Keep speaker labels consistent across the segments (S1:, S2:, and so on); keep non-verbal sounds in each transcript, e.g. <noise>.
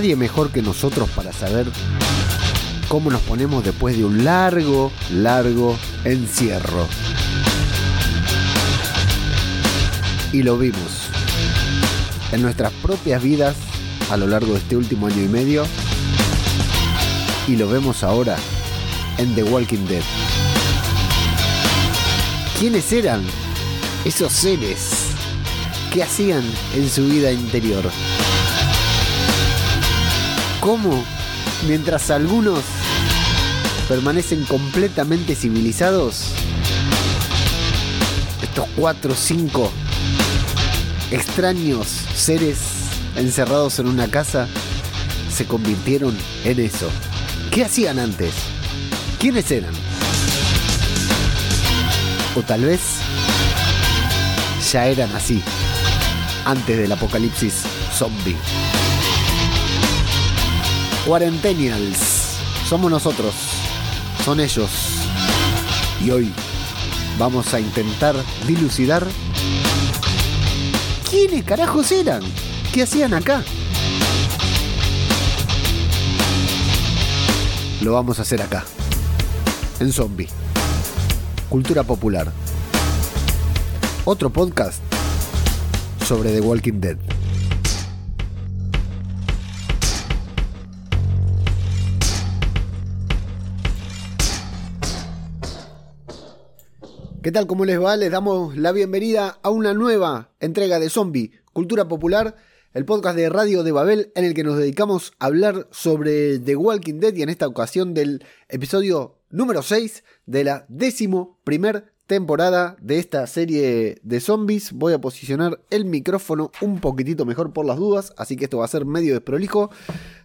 S1: nadie mejor que nosotros para saber cómo nos ponemos después de un largo, largo encierro. Y lo vimos en nuestras propias vidas a lo largo de este último año y medio. Y lo vemos ahora en The Walking Dead. ¿Quiénes eran esos seres? ¿Qué hacían en su vida interior? ¿Cómo, mientras algunos permanecen completamente civilizados, estos cuatro o cinco extraños seres encerrados en una casa se convirtieron en eso? ¿Qué hacían antes? ¿Quiénes eran? O tal vez ya eran así, antes del apocalipsis zombie. Cuarentenials, somos nosotros, son ellos. Y hoy vamos a intentar dilucidar quiénes carajos eran, qué hacían acá. Lo vamos a hacer acá, en Zombie. Cultura Popular. Otro podcast sobre The Walking Dead. ¿Qué tal? ¿Cómo les va? Les damos la bienvenida a una nueva entrega de Zombie, Cultura Popular, el podcast de Radio de Babel en el que nos dedicamos a hablar sobre The Walking Dead y en esta ocasión del episodio número 6 de la décimo primer temporada de esta serie de zombies. Voy a posicionar el micrófono un poquitito mejor por las dudas, así que esto va a ser medio desprolijo.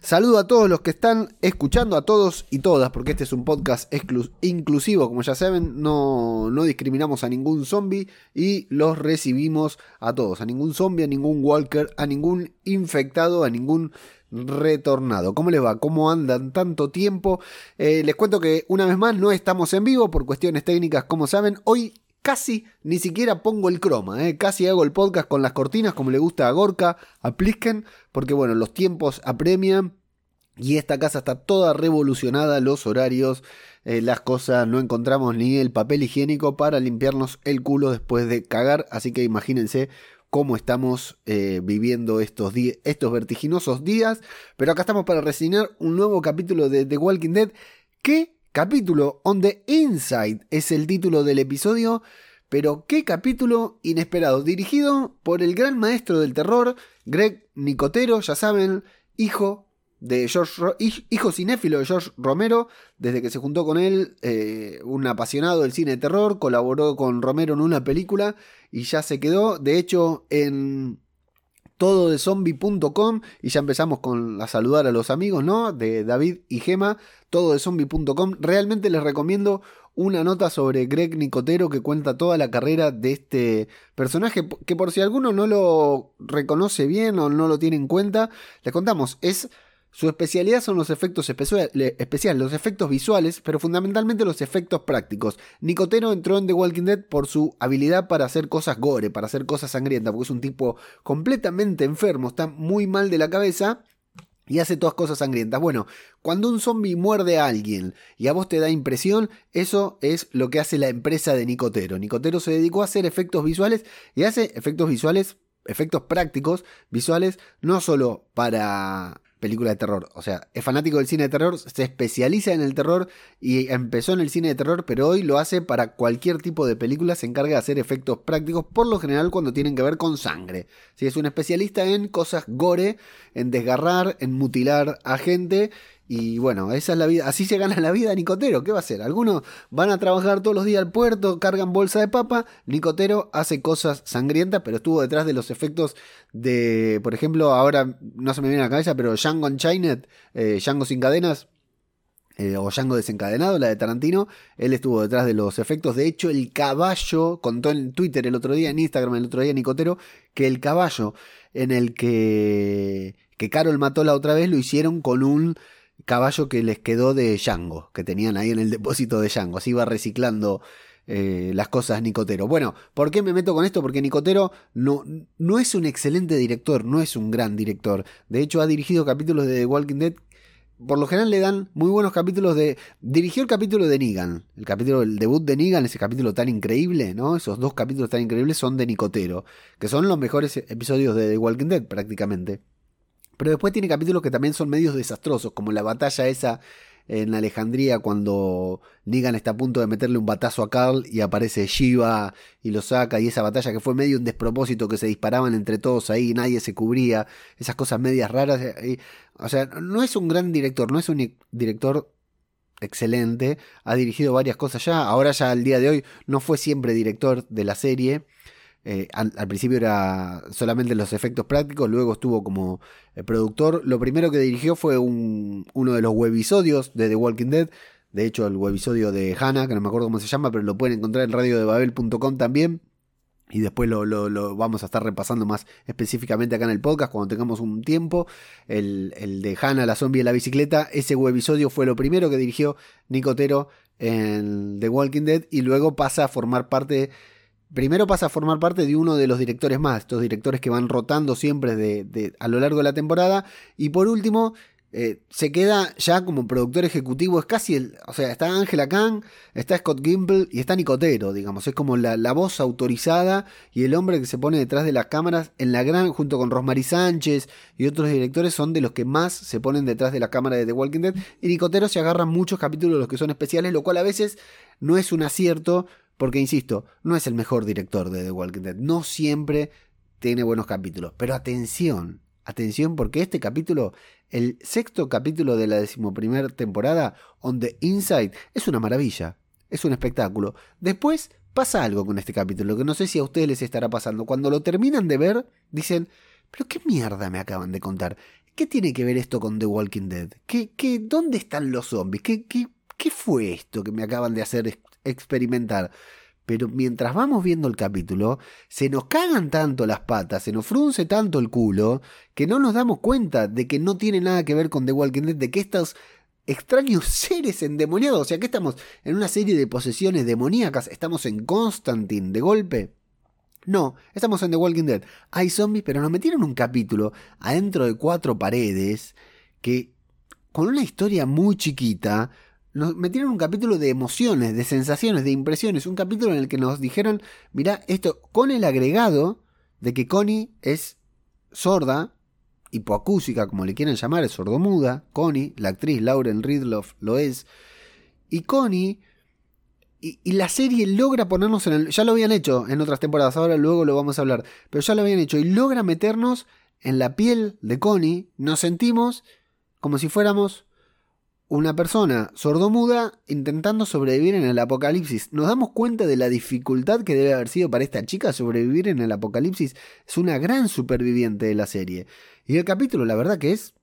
S1: Saludo a todos los que están escuchando, a todos y todas, porque este es un podcast inclusivo, como ya saben, no, no discriminamos a ningún zombie y los recibimos a todos, a ningún zombie, a ningún walker, a ningún infectado, a ningún retornado. ¿Cómo les va? ¿Cómo andan tanto tiempo? Eh, les cuento que una vez más no estamos en vivo por cuestiones técnicas, como saben. Hoy casi ni siquiera pongo el croma, eh. casi hago el podcast con las cortinas como le gusta a Gorka, a Plisken, porque bueno, los tiempos apremian. Y esta casa está toda revolucionada, los horarios, eh, las cosas, no encontramos ni el papel higiénico para limpiarnos el culo después de cagar, así que imagínense cómo estamos eh, viviendo estos, estos vertiginosos días. Pero acá estamos para reseñar un nuevo capítulo de The Walking Dead. ¿Qué capítulo? On the Inside es el título del episodio. Pero qué capítulo inesperado, dirigido por el gran maestro del terror, Greg Nicotero, ya saben, hijo de George, hijo cinéfilo de George Romero, desde que se juntó con él, eh, un apasionado del cine de terror, colaboró con Romero en una película y ya se quedó. De hecho, en todo y ya empezamos con a saludar a los amigos, ¿no? De David y Gema, todo. Realmente les recomiendo una nota sobre Greg Nicotero que cuenta toda la carrera de este personaje, que por si alguno no lo reconoce bien o no lo tiene en cuenta, les contamos, es su especialidad son los efectos especiales, los efectos visuales, pero fundamentalmente los efectos prácticos. Nicotero entró en The Walking Dead por su habilidad para hacer cosas gore, para hacer cosas sangrientas, porque es un tipo completamente enfermo, está muy mal de la cabeza y hace todas cosas sangrientas. Bueno, cuando un zombie muerde a alguien y a vos te da impresión, eso es lo que hace la empresa de Nicotero. Nicotero se dedicó a hacer efectos visuales y hace efectos visuales, efectos prácticos, visuales, no solo para película de terror. O sea, es fanático del cine de terror, se especializa en el terror y empezó en el cine de terror, pero hoy lo hace para cualquier tipo de película, se encarga de hacer efectos prácticos, por lo general cuando tienen que ver con sangre. Si es un especialista en cosas gore, en desgarrar, en mutilar a gente y bueno, esa es la vida, así se gana la vida Nicotero, ¿qué va a hacer? Algunos van a trabajar todos los días al puerto, cargan bolsa de papa, Nicotero hace cosas sangrientas, pero estuvo detrás de los efectos de, por ejemplo, ahora no se me viene a la cabeza, pero Django Unchained, eh, Django sin cadenas, eh, o Django desencadenado, la de Tarantino, él estuvo detrás de los efectos. De hecho, el caballo, contó en Twitter el otro día, en Instagram el otro día Nicotero, que el caballo en el que, que Carol mató la otra vez lo hicieron con un caballo que les quedó de Django, que tenían ahí en el depósito de Django. Así iba reciclando eh, las cosas Nicotero. Bueno, ¿por qué me meto con esto? Porque Nicotero no, no es un excelente director, no es un gran director. De hecho, ha dirigido capítulos de The Walking Dead por lo general le dan muy buenos capítulos de... Dirigió el capítulo de Negan, el capítulo del debut de Negan, ese capítulo tan increíble, ¿no? Esos dos capítulos tan increíbles son de Nicotero, que son los mejores episodios de The Walking Dead prácticamente. Pero después tiene capítulos que también son medios desastrosos, como la batalla esa en Alejandría cuando Negan está a punto de meterle un batazo a Carl y aparece Shiva y lo saca y esa batalla que fue medio un despropósito que se disparaban entre todos ahí, nadie se cubría, esas cosas medias raras. Eh, o sea, no es un gran director, no es un director excelente, ha dirigido varias cosas ya, ahora ya al día de hoy no fue siempre director de la serie, eh, al, principio era solamente los efectos prácticos, luego estuvo como eh, productor. Lo primero que dirigió fue un, uno de los webisodios de The Walking Dead. De hecho, el webisodio de Hannah, que no me acuerdo cómo se llama, pero lo pueden encontrar en radiodebabel.com también. Y después lo, lo, vamos a estar repasando más específicamente acá en el podcast cuando tengamos un tiempo. El, el de Hannah, la zombie de la bicicleta. Ese webisodio fue lo primero que dirigió Nicotero en The Walking Dead. Y luego pasa a formar parte primero pasa a formar parte de uno de los directores más, estos directores que van rotando siempre de, a lo largo de la temporada. Y por último, eh, se queda ya como productor ejecutivo, es casi el, o sea, está Angela Kang, está Scott Gimple y está Nicotero, digamos, es como la, voz autorizada y el hombre que se pone detrás de las cámaras en la gran, junto con Rosmarie Sánchez y otros directores, son de los que más se ponen detrás de la cámara de The Walking Dead. Y Nicotero se agarra muchos capítulos de los que son especiales, lo cual a veces no es un acierto, porque, insisto, no es el mejor director de The Walking Dead. No siempre tiene buenos capítulos. Pero atención, atención, porque este capítulo, el sexto capítulo de la decimoprimera temporada, On the Inside, es una maravilla. Es un espectáculo. Después pasa algo con este capítulo que no sé si a ustedes les estará pasando. Cuando lo terminan de ver, dicen, pero qué mierda me acaban de contar. ¿Qué tiene que ver esto con The Walking Dead? ¿Qué, qué, ¿Dónde están los zombies? ¿Qué, qué, ¿Qué fue esto que me acaban de hacer experimentar. Pero mientras vamos viendo el capítulo, se nos cagan tanto las patas, se nos frunce tanto el culo, que no nos damos cuenta de que no tiene nada que ver con The Walking Dead, de que estos extraños <laughs> seres endemoniados, o sea que estamos en una serie de posesiones demoníacas, estamos en Constantine de golpe. No, estamos en The Walking Dead. Hay zombies, pero nos metieron un capítulo adentro de cuatro paredes que con una historia muy chiquita nos metieron un capítulo de emociones, de sensaciones, de impresiones. Un capítulo en el que nos dijeron, mira, esto con el agregado de que Connie es sorda, hipoacúsica, como le quieran llamar, es sordomuda. Connie, la actriz Lauren Ridloff, lo es. Y Connie... Y, la serie logra ponernos en el... Ya lo habían hecho en otras temporadas, ahora luego lo vamos a hablar. Pero ya lo habían hecho y logra meternos en la piel de Connie. Nos sentimos como si fuéramos una persona sordomuda intentando sobrevivir en el apocalipsis. Nos damos cuenta de la dificultad que debe haber sido para esta chica sobrevivir en el apocalipsis. Es una gran superviviente de la serie. Y el capítulo, la verdad que es...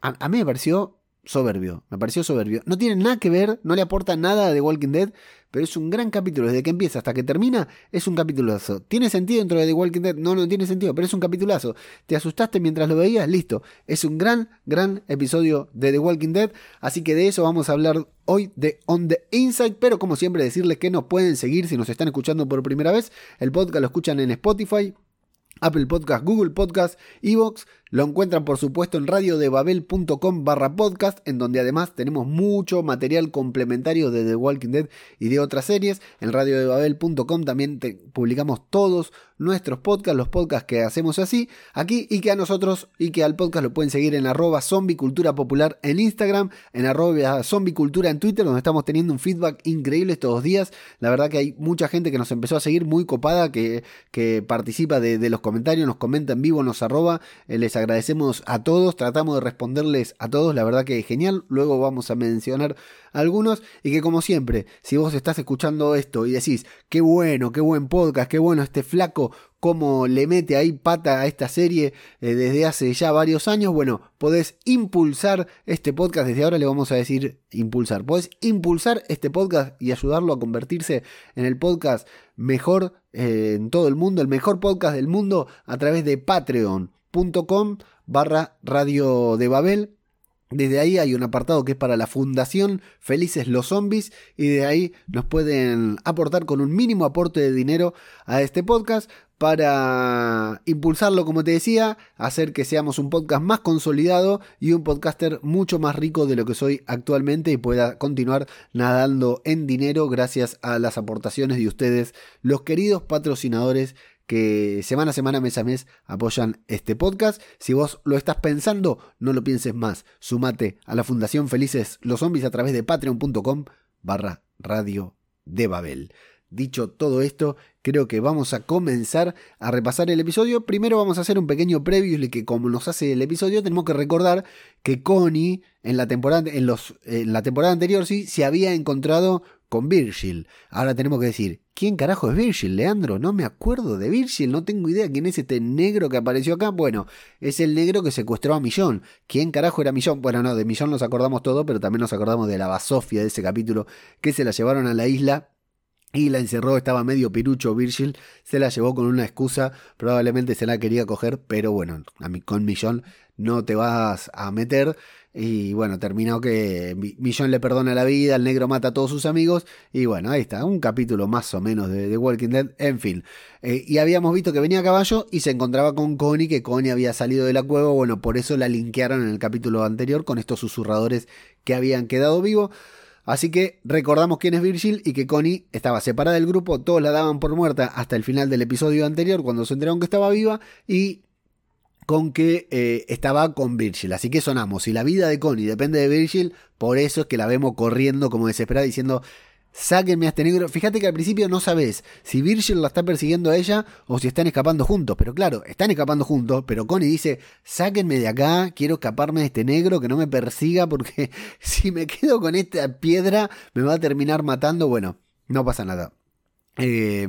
S1: A, mí me pareció soberbio, me pareció soberbio. No tiene nada que ver, no le aporta nada de Walking Dead, pero es un gran capítulo. Desde que empieza hasta que termina, es un capitulazo. ¿Tiene sentido dentro de The Walking Dead? No, no tiene sentido, pero es un capitulazo. ¿Te asustaste mientras lo veías? Listo. Es un gran, gran episodio de The Walking Dead. Así que de eso vamos a hablar hoy de On the Inside. Pero como siempre, decirles que nos pueden seguir si nos están escuchando por primera vez. El podcast lo escuchan en Spotify. Apple Podcast, Google Podcast, Evox. Lo encuentran por supuesto en radiodebabel.com barra podcast, en donde además tenemos mucho material complementario de The Walking Dead y de otras series. En radiodebabel.com también publicamos todos nuestros podcasts, los podcasts que hacemos así, aquí y que a nosotros y que al podcast lo pueden seguir en arroba zombicultura popular en Instagram, en arroba zombicultura en Twitter, donde estamos teniendo un feedback increíble estos dos días. La verdad que hay mucha gente que nos empezó a seguir muy copada, que, que participa de, de los comentarios, nos comenta en vivo, nos arroba, eh, les agradecemos a todos, tratamos de responderles a todos, la verdad que es genial, luego vamos a mencionar algunos y que como siempre, si vos estás escuchando esto y decís, qué bueno, qué buen podcast, qué bueno este flaco, cómo le mete ahí pata a esta serie eh, desde hace ya varios años, bueno, podés impulsar este podcast, desde ahora le vamos a decir impulsar, podés impulsar este podcast y ayudarlo a convertirse en el podcast mejor eh, en todo el mundo, el mejor podcast del mundo a través de patreon.com barra radio de Babel. Desde ahí hay un apartado que es para la Fundación Felices los Zombies y de ahí nos pueden aportar con un mínimo aporte de dinero a este podcast para impulsarlo, como te decía, hacer que seamos un podcast más consolidado y un podcaster mucho más rico de lo que soy actualmente y pueda continuar nadando en dinero gracias a las aportaciones de ustedes, los queridos patrocinadores que semana a semana, mes a mes, apoyan este podcast. Si vos lo estás pensando, no lo pienses más. Sumate a la Fundación Felices los Zombies a través de patreon.com barra radio de Babel. Dicho todo esto, creo que vamos a comenzar a repasar el episodio. Primero vamos a hacer un pequeño preview que como nos hace el episodio, tenemos que recordar que Connie en la temporada, en los, en la temporada anterior sí, se había encontrado con Virgil. Ahora tenemos que decir, ¿quién carajo es Virgil, Leandro? No me acuerdo de Virgil, no tengo idea quién es este negro que apareció acá. Bueno, es el negro que secuestró a Millón. ¿Quién carajo era Millón? Bueno, no, de Millón nos acordamos todo, pero también nos acordamos de la basofia de ese capítulo que se la llevaron a la isla y la encerró, estaba medio pirucho Virgil, se la llevó con una excusa, probablemente se la quería coger, pero bueno, con Millón no te vas a meter. Y bueno, terminó que Millón le perdona la vida, el negro mata a todos sus amigos. Y bueno, ahí está, un capítulo más o menos de, Walking Dead. En fin, eh, y habíamos visto que venía a caballo y se encontraba con Connie, que Connie había salido de la cueva. Bueno, por eso la linkearon en el capítulo anterior con estos susurradores que habían quedado vivos. Así que recordamos quién es Virgil y que Connie estaba separada del grupo, todos la daban por muerta hasta el final del episodio anterior cuando se enteraron que estaba viva y con que eh, estaba con Virgil. Así que sonamos, si la vida de Connie depende de Virgil, por eso es que la vemos corriendo como desesperada diciendo, Sáquenme a este negro. Fíjate que al principio no sabes si Virgil la está persiguiendo a ella o si están escapando juntos. Pero claro, están escapando juntos. Pero Connie dice: Sáquenme de acá, quiero escaparme de este negro, que no me persiga, porque <laughs> si me quedo con esta piedra me va a terminar matando. Bueno, no pasa nada. Eh,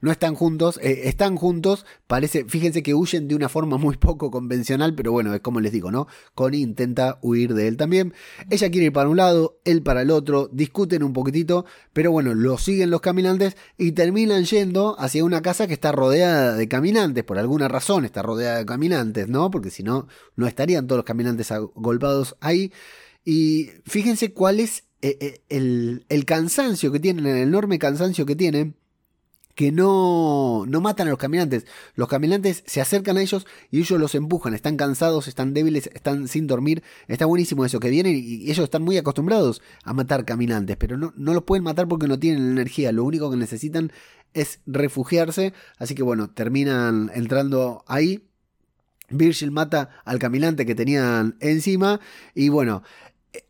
S1: no están juntos, eh, están juntos, parece, fíjense que huyen de una forma muy poco convencional, pero bueno, es como les digo, ¿no? Connie intenta huir de él también. Ella quiere ir para un lado, él para el otro, discuten un poquitito, pero bueno, lo siguen los caminantes y terminan yendo hacia una casa que está rodeada de caminantes, por alguna razón está rodeada de caminantes, ¿no? Porque si no, no estarían todos los caminantes agolpados ahí. Y fíjense cuál es eh, el, el, cansancio que tienen, el enorme cansancio que tienen, que no, no matan a los caminantes. Los caminantes se acercan a ellos y ellos los empujan. Están cansados, están débiles, están sin dormir. Está buenísimo eso, que vienen y ellos están muy acostumbrados a matar caminantes, pero no, no los pueden matar porque no tienen energía. Lo único que necesitan es refugiarse. Así que bueno, terminan entrando ahí. Virgil mata al caminante que tenían encima. Y bueno,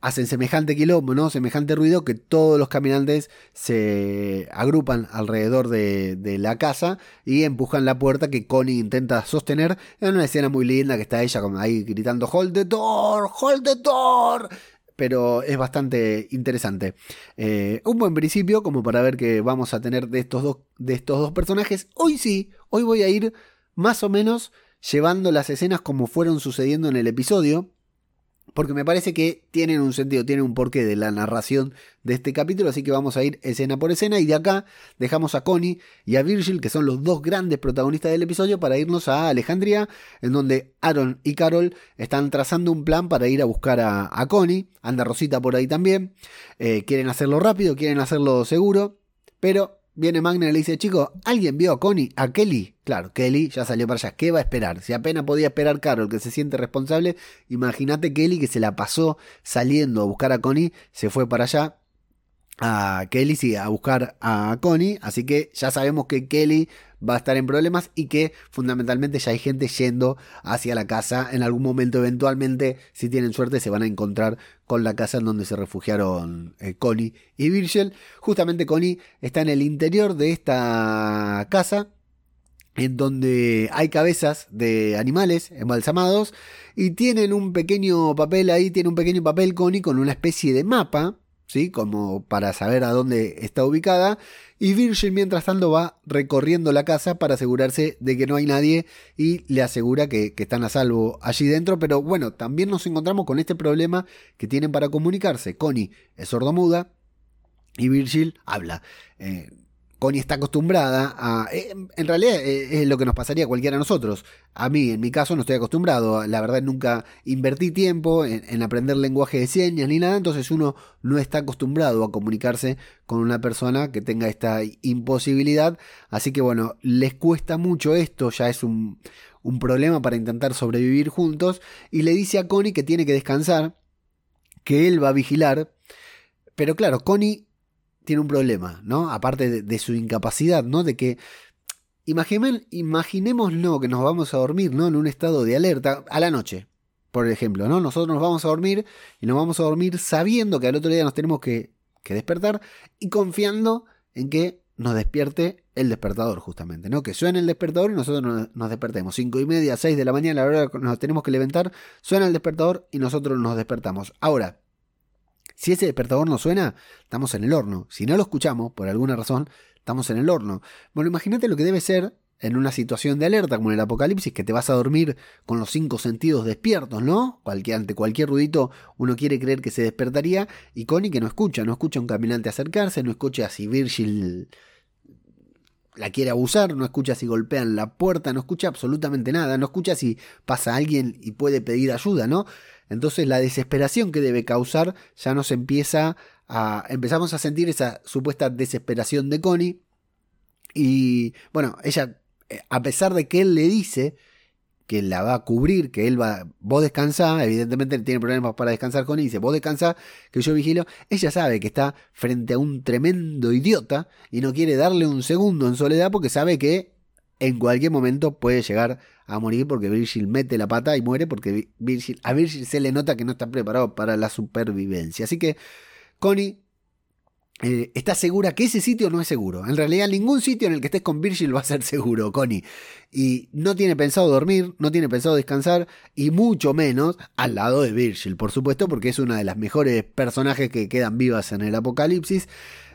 S1: hacen semejante quilombo, ¿no? Semejante ruido que todos los caminantes se agrupan alrededor de, la casa y empujan la puerta que Connie intenta sostener en una escena muy linda que está ella ahí gritando Hold the door, hold the door. Pero es bastante interesante. Eh, un buen principio como para ver que vamos a tener de estos, dos, de estos dos personajes. Hoy sí, hoy voy a ir más o menos llevando las escenas como fueron sucediendo en el episodio porque me parece que tienen un sentido, tienen un porqué de la narración de este capítulo, así que vamos a ir escena por escena y de acá dejamos a Connie y a Virgil, que son los dos grandes protagonistas del episodio, para irnos a Alejandría, en donde Aaron y Carol están trazando un plan para ir a buscar a, Connie, anda Rosita por ahí también, eh, quieren hacerlo rápido, quieren hacerlo seguro, pero Viene Magna y le dice, chicos, ¿alguien vio a Connie? ¿A Kelly? Claro, Kelly ya salió para allá. ¿Qué va a esperar? Si apenas podía esperar Carol, que se siente responsable, imagínate Kelly que se la pasó saliendo a buscar a Connie, se fue para allá a Kelly, sí, a buscar a Connie. Así que ya sabemos que Kelly va a estar en problemas y que fundamentalmente ya hay gente yendo hacia la casa. En algún momento, eventualmente, si tienen suerte, se van a encontrar con la casa en donde se refugiaron eh, Connie y Virgil. Justamente Connie está en el interior de esta casa en donde hay cabezas de animales embalsamados y tienen un pequeño papel ahí, tiene un pequeño papel Connie con una especie de mapa ¿sí? Como para saber a dónde está ubicada. Y Virgil, mientras tanto, va recorriendo la casa para asegurarse de que no hay nadie y le asegura que, están a salvo allí dentro. Pero bueno, también nos encontramos con este problema que tienen para comunicarse. Connie es sordomuda y Virgil habla. Eh, Connie está acostumbrada a... Eh, en realidad eh, es lo que nos pasaría a cualquiera de nosotros. A mí, en mi caso, no estoy acostumbrado. La verdad, nunca invertí tiempo en, aprender lenguaje de señas ni nada. Entonces uno no está acostumbrado a comunicarse con una persona que tenga esta imposibilidad. Así que bueno, les cuesta mucho esto. Ya es un, un problema para intentar sobrevivir juntos. Y le dice a Connie que tiene que descansar. Que él va a vigilar. Pero claro, Connie tiene un problema, ¿no? Aparte de, su incapacidad, ¿no? De que imaginémoslo que nos vamos a dormir, ¿no? En un estado de alerta a la noche, por ejemplo, ¿no? Nosotros nos vamos a dormir y nos vamos a dormir sabiendo que al otro día nos tenemos que, despertar y confiando en que nos despierte el despertador, justamente, ¿no? Que suene el despertador y nosotros nos, nos, despertemos. Cinco y media, seis de la mañana, a la hora que nos tenemos que levantar, suena el despertador y nosotros nos despertamos. Ahora, si ese despertador no suena, estamos en el horno. Si no lo escuchamos, por alguna razón, estamos en el horno. Bueno, imagínate lo que debe ser en una situación de alerta como en el apocalipsis, que te vas a dormir con los cinco sentidos despiertos, ¿no? Ante cualquier ruidito uno quiere creer que se despertaría, y Connie que no escucha, no escucha a un caminante acercarse, no escucha si Virgil la quiere abusar, no escucha si golpean la puerta, no escucha absolutamente nada, no escucha si pasa alguien y puede pedir ayuda, ¿no? Entonces la desesperación que debe causar ya nos empieza a... empezamos a sentir esa supuesta desesperación de Connie. Y bueno, ella, eh, a pesar de que él le dice que la va a cubrir, que él va, vos descansa, evidentemente tiene problemas para descansar con él, dice, vos descansa, que yo vigilo, ella sabe que está frente a un tremendo idiota y no quiere darle un segundo en soledad porque sabe que en cualquier momento puede llegar a morir porque Virgil mete la pata y muere porque Virgil, a Virgil se le nota que no está preparado para la supervivencia. Así que Connie eh, está segura que ese sitio no es seguro. En realidad ningún sitio en el que estés con Virgil va a ser <laughs> seguro, Connie. Y no tiene pensado dormir, no tiene pensado descansar y mucho menos al lado de Virgil, por supuesto, porque es una de las mejores personajes que quedan vivas en el apocalipsis.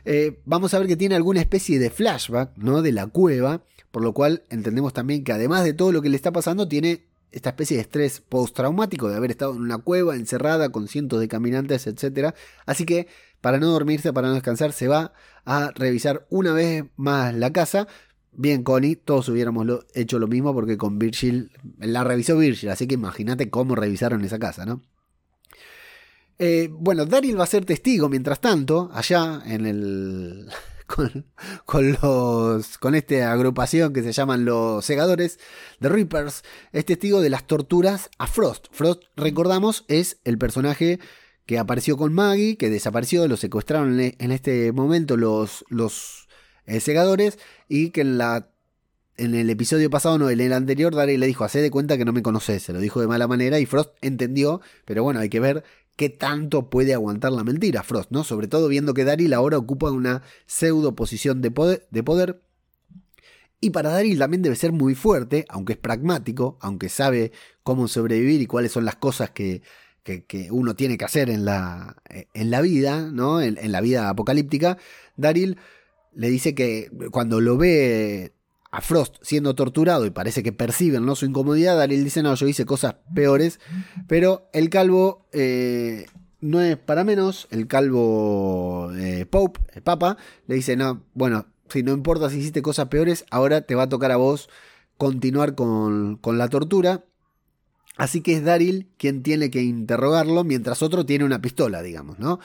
S1: Eh, vamos a ver que tiene alguna especie de flashback, ¿no? De la cueva por lo cual entendemos también que además de todo lo que le está pasando, tiene esta especie de estrés postraumático de haber estado en una cueva encerrada con cientos de caminantes, etc. Así que para no dormirse, para no descansar, se va a revisar una vez más la casa. Bien, Connie, todos hubiéramos hecho lo mismo porque con Virgil, la revisó Virgil, así que imagínate cómo revisaron esa casa, ¿no? Eh, bueno, Daryl va a ser testigo mientras tanto, allá en el, <laughs> con, los, con esta agrupación que se llaman los segadores de Reapers, es testigo de las torturas a Frost. Frost, recordamos, es el personaje que apareció con Maggie, que desapareció, lo secuestraron en este momento los, los eh, segadores y que en la en el episodio pasado, no, en el anterior, Daryl le dijo, hace de cuenta que no me conoces, se lo dijo de mala manera y Frost entendió, pero bueno, hay que ver qué tanto puede aguantar la mentira Frost, ¿no? Sobre todo viendo que Daryl ahora ocupa una pseudo posición de poder, de poder. Y para Daryl también debe ser muy fuerte, aunque es pragmático, aunque sabe cómo sobrevivir y cuáles son las cosas que, que, uno tiene que hacer en la, en la vida, ¿no? En, la vida apocalíptica. Daryl le dice que cuando lo ve a Frost siendo torturado y parece que perciben ¿no? su incomodidad, Daryl dice, no, yo hice cosas peores, pero el calvo eh, no es para menos, el calvo eh, Pope, el Papa, le dice, no, bueno, si no importa si hiciste cosas peores, ahora te va a tocar a vos continuar con, con la tortura. Así que es Daryl quien tiene que interrogarlo mientras otro tiene una pistola, digamos, ¿no?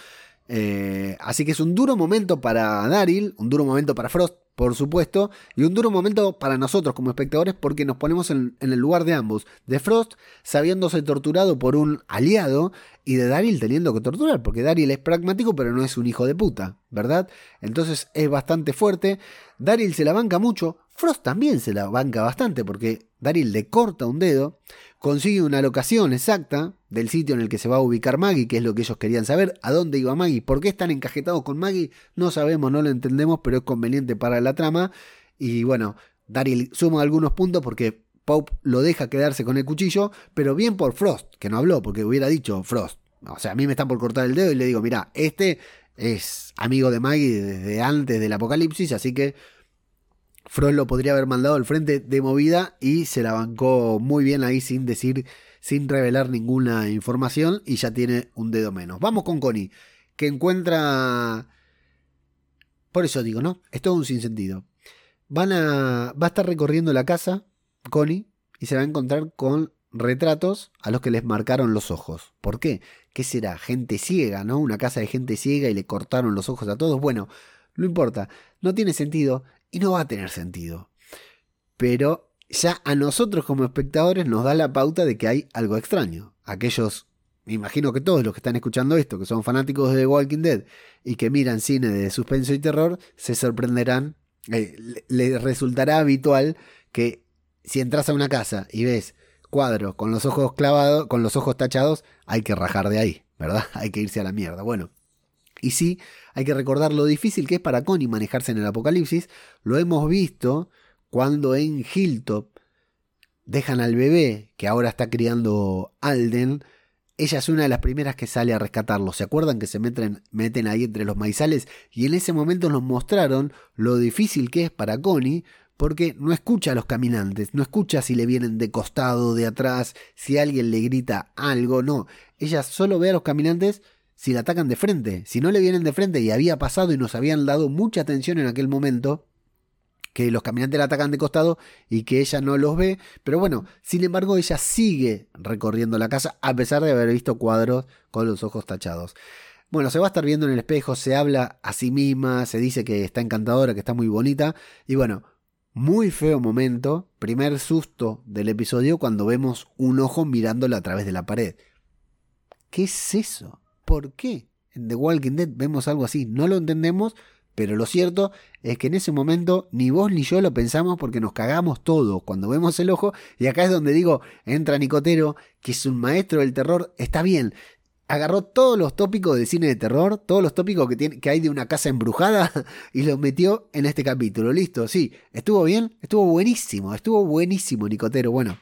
S1: Eh, así que es un duro momento para Daryl, un duro momento para Frost, por supuesto, y un duro momento para nosotros como espectadores porque nos ponemos en, el lugar de ambos, de Frost sabiéndose torturado por un aliado y de Daryl teniendo que torturar, porque Daryl es pragmático pero no es un hijo de puta, ¿verdad? Entonces es bastante fuerte, Daryl se la banca mucho, Frost también se la banca bastante porque Daryl le corta un dedo, consigue una locación exacta del sitio en el que se va a ubicar Maggie, que es lo que ellos querían saber, a dónde iba Maggie, por qué están encajetados con Maggie, no sabemos, no lo entendemos, pero es conveniente para la trama. Y bueno, Daryl suma algunos puntos porque Pope lo deja quedarse con el cuchillo, pero bien por Frost, que no habló, porque hubiera dicho Frost. O sea, a mí me están por cortar el dedo y le digo, mira, este es amigo de Maggie desde antes del apocalipsis, así que Frost lo podría haber mandado al frente de movida y se la bancó muy bien ahí sin decir, sin revelar ninguna información y ya tiene un dedo menos. Vamos con Connie, que encuentra Por eso digo, ¿no? Es todo un sinsentido. Van a, va a estar recorriendo la casa, Connie, y se va a encontrar con retratos a los que les marcaron los ojos. ¿Por qué? ¿Qué será? Gente ciega, ¿no? Una casa de gente ciega y le cortaron los ojos a todos. Bueno, no importa, no tiene sentido y no va a tener sentido. Pero ya a nosotros como espectadores nos da la pauta de que hay algo extraño. Aquellos, me imagino que todos los que están escuchando esto, que son fanáticos de The Walking Dead y que miran cine de suspenso y terror, se sorprenderán, eh, les resultará habitual que si entras a una casa y ves cuadros con los ojos clavados, con los ojos tachados, hay que rajar de ahí, ¿verdad? <laughs> Hay que irse a la mierda. Bueno, y sí, hay que recordar lo difícil que es para Connie manejarse en el apocalipsis. Lo hemos visto cuando en Hilltop dejan al bebé que ahora está criando Alden. Ella es una de las primeras que sale a rescatarlo. ¿Se acuerdan que se meten, meten ahí entre los maizales? Y en ese momento nos mostraron lo difícil que es para Connie porque no escucha a los caminantes, no escucha si le vienen de costado, de atrás, si alguien le grita algo, no. Ella solo ve a los caminantes si la atacan de frente. Si no le vienen de frente y había pasado y nos habían dado mucha atención en aquel momento, que los caminantes la atacan de costado y que ella no los ve. Pero bueno, sin embargo, ella sigue recorriendo la casa a pesar de haber visto cuadros con los ojos tachados. Bueno, se va a estar viendo en el espejo, se habla a sí misma, se dice que está encantadora, que está muy bonita. Y bueno, muy feo momento, primer susto del episodio cuando vemos un ojo mirándola a través de la pared. ¿Qué es eso? ¿Por qué? En The Walking Dead vemos algo así, no lo entendemos, pero lo cierto es que en ese momento ni vos ni yo lo pensamos porque nos cagamos todo cuando vemos el ojo. Y acá es donde digo, entra Nicotero, que es un maestro del terror, está bien, agarró todos los tópicos de cine de terror, todos los tópicos que, que hay de una casa embrujada <laughs> y los metió en este capítulo. Listo, sí, estuvo bien, estuvo buenísimo, estuvo buenísimo Nicotero. Bueno,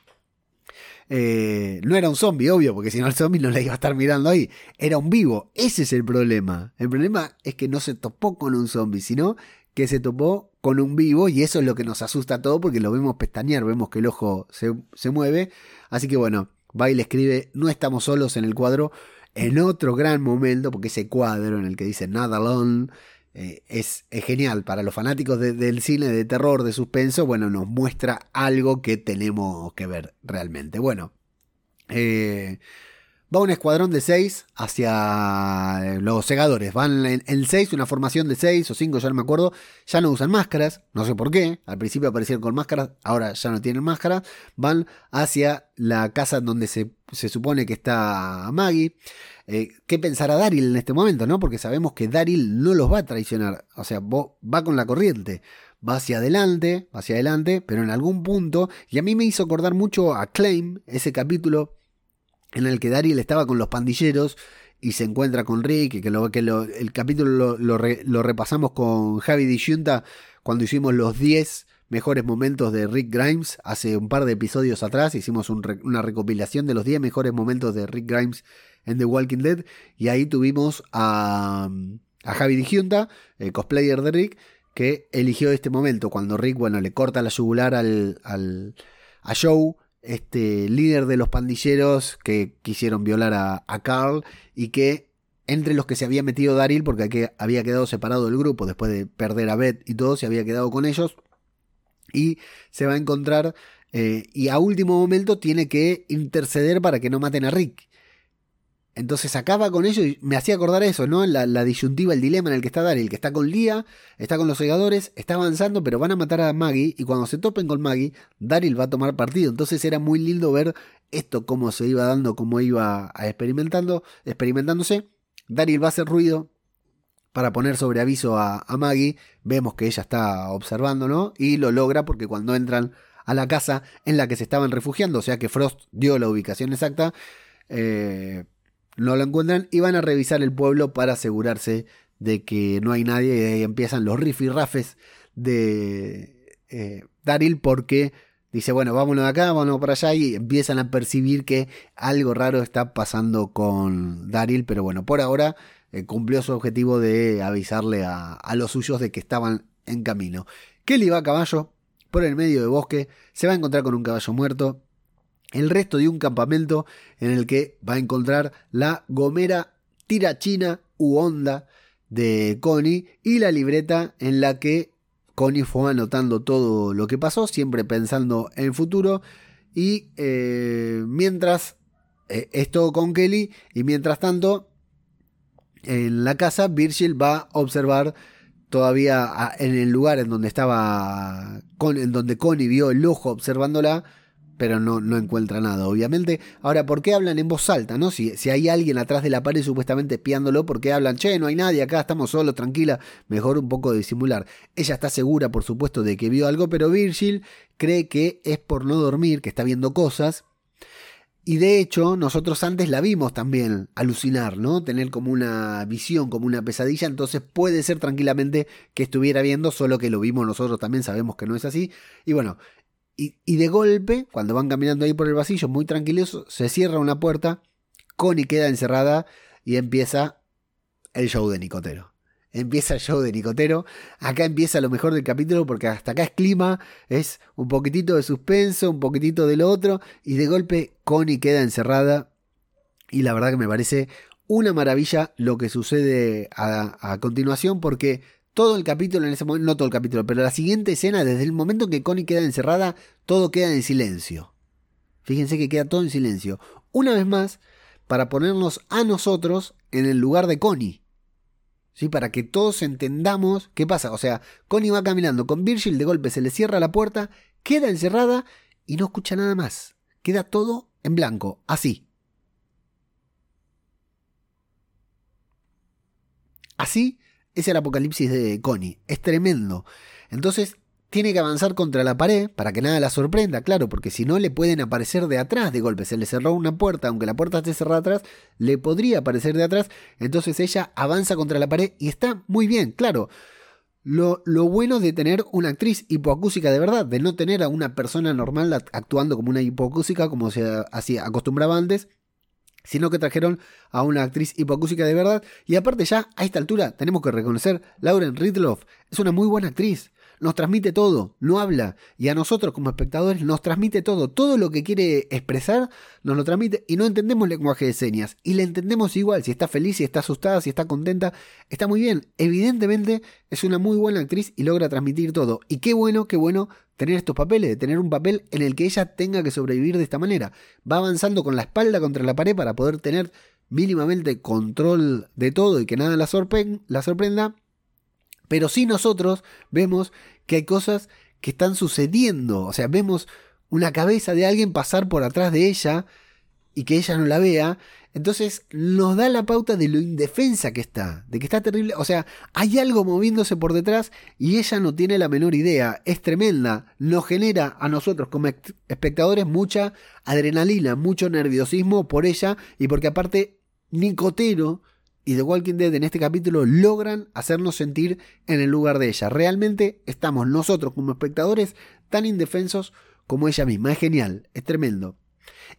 S1: eh, no era un zombie, obvio, porque si no el zombie no le iba a estar mirando ahí. Era un vivo, ese es el problema. El problema es que no se topó con un zombie, sino que se topó con un vivo y eso es lo que nos asusta a todo porque lo vemos pestañear, vemos que el ojo se, se mueve. Así que bueno, va y le escribe, no estamos solos en el cuadro en otro gran momento, porque ese cuadro en el que dice Not Alone eh, es, genial. Para los fanáticos del cine de terror, de suspenso, bueno, nos muestra algo que tenemos que ver realmente. Bueno, eh, Va un escuadrón de seis hacia eh, los segadores. Van en, seis, una formación de seis o cinco, ya no me acuerdo. Ya no usan máscaras, no sé por qué. Al principio aparecieron con máscaras, ahora ya no tienen máscara. Van hacia la casa donde se, supone que está Maggie. Eh, ¿Qué pensará Daryl en este momento? ¿no? Porque sabemos que Daryl no los va a traicionar. O sea, va con la corriente va hacia adelante, hacia adelante, pero en algún punto, y a mí me hizo acordar mucho a Claim, ese capítulo en el que Daryl estaba con los pandilleros y se encuentra con Rick, que, lo, que el capítulo lo, repasamos con Javi Disyunta cuando hicimos los 10 mejores momentos de Rick Grimes hace un par de episodios atrás, hicimos una recopilación de los 10 mejores momentos de Rick Grimes en The Walking Dead y ahí tuvimos a, a Javi Disyunta, el cosplayer de Rick, que eligió este momento cuando Rick, bueno, le corta la yugular al, al a Joe este líder de los pandilleros que quisieron violar a, Carl y que entre los que se había metido Daryl, porque había quedado separado del grupo después de perder a Beth y todo, se había quedado con ellos. Y se va a encontrar eh, y a último momento tiene que interceder para que no maten a Rick. Entonces acaba con ello y me hacía acordar eso, ¿no? La, disyuntiva, el dilema en el que está Daryl, que está con Lía, está con los segadores, está avanzando, pero van a matar a Maggie y cuando se topen con Maggie, Daryl va a tomar partido. Entonces era muy lindo ver esto, cómo se iba dando, cómo iba experimentando, experimentándose. Daryl va a hacer ruido para poner sobre aviso a, Maggie. Vemos que ella está observando, ¿no? Y lo logra porque cuando entran a la casa en la que se estaban refugiando, o sea que Frost dio la ubicación exacta, eh, no lo encuentran y van a revisar el pueblo para asegurarse de que no hay nadie y ahí empiezan los rifirrafes de eh, Daryl porque dice, bueno, vámonos de acá, vámonos para allá y empiezan a percibir que algo raro está pasando con Daryl, pero bueno, por ahora eh, cumplió su objetivo de avisarle a, a, los suyos de que estaban en camino. Kelly va a caballo por el medio del bosque, se va a encontrar con un caballo muerto, el resto de un campamento en el que va a encontrar la gomera tirachina u onda de Connie y la libreta en la que Connie fue anotando todo lo que pasó, siempre pensando en el futuro. Y eh, mientras eh, esto con Kelly, y mientras tanto, en la casa, Virgil va a observar todavía en el lugar en donde estaba, en donde Connie vio el ojo observándola, pero no, no encuentra nada, obviamente. Ahora, ¿por qué hablan en voz alta? ¿no? Si, si hay alguien atrás de la pared supuestamente espiándolo, ¿por qué hablan? Che, no hay nadie acá, estamos solos, tranquila. Mejor un poco disimular. Ella está segura, por supuesto, de que vio algo, pero Virgil cree que es por no dormir, que está viendo cosas. Y de hecho, nosotros antes la vimos también alucinar, ¿no? Tener como una visión, como una pesadilla. Entonces puede ser tranquilamente que estuviera viendo, solo que lo vimos nosotros también, sabemos que no es así. Y bueno, y, de golpe, cuando van caminando ahí por el pasillo, muy tranquilos, se cierra una puerta, Connie queda encerrada y empieza el show de Nicotero. Empieza el show de Nicotero. Acá empieza lo mejor del capítulo porque hasta acá es clima, es un poquitito de suspenso, un poquitito de lo otro. Y de golpe Connie queda encerrada. Y la verdad que me parece una maravilla lo que sucede a, continuación porque todo el capítulo en ese momento, no todo el capítulo, pero la siguiente escena, desde el momento en que Connie queda encerrada, todo queda en silencio. Fíjense que queda todo en silencio. Una vez más, para ponernos a nosotros en el lugar de Connie. ¿Sí? Para que todos entendamos qué pasa. O sea, Connie va caminando con Virgil, de golpe se le cierra la puerta, queda encerrada y no escucha nada más. Queda todo en blanco, así. Así es el apocalipsis de Connie. Es tremendo. Entonces tiene que avanzar contra la pared para que nada la sorprenda, claro, porque si no le pueden aparecer de atrás de golpe. Se le cerró una puerta, aunque la puerta esté cerrada atrás, le podría aparecer de atrás. Entonces ella avanza contra la pared y está muy bien, claro. Lo, bueno de tener una actriz hipoacúsica de verdad, de no tener a una persona normal actuando como una hipoacúsica como se acostumbraba antes, sino que trajeron a una actriz hipoacúsica de verdad. Y aparte ya, a esta altura, tenemos que reconocer, Lauren Ridloff es una muy buena actriz nos transmite todo, no habla. Y a nosotros como espectadores nos transmite todo. Todo lo que quiere expresar nos lo transmite y no entendemos lenguaje de señas. Y le entendemos igual, si está feliz, si está asustada, si está contenta. Está muy bien. Evidentemente es una muy buena actriz y logra transmitir todo. Y qué bueno, qué bueno tener estos papeles, tener un papel en el que ella tenga que sobrevivir de esta manera. Va avanzando con la espalda contra la pared para poder tener mínimamente control de todo y que nada la, la sorprenda pero sí nosotros vemos que hay cosas que están sucediendo. O sea, vemos una cabeza de alguien pasar por atrás de ella y que ella no la vea. Entonces nos da la pauta de lo indefensa que está, de que está terrible. O sea, hay algo moviéndose por detrás y ella no tiene la menor idea. Es tremenda. Nos genera a nosotros como espectadores mucha adrenalina, mucho nerviosismo por ella y porque aparte Nicotero y The Walking Dead en este capítulo logran hacernos sentir en el lugar de ella. Realmente estamos nosotros como espectadores tan indefensos como ella misma. Es genial, es tremendo.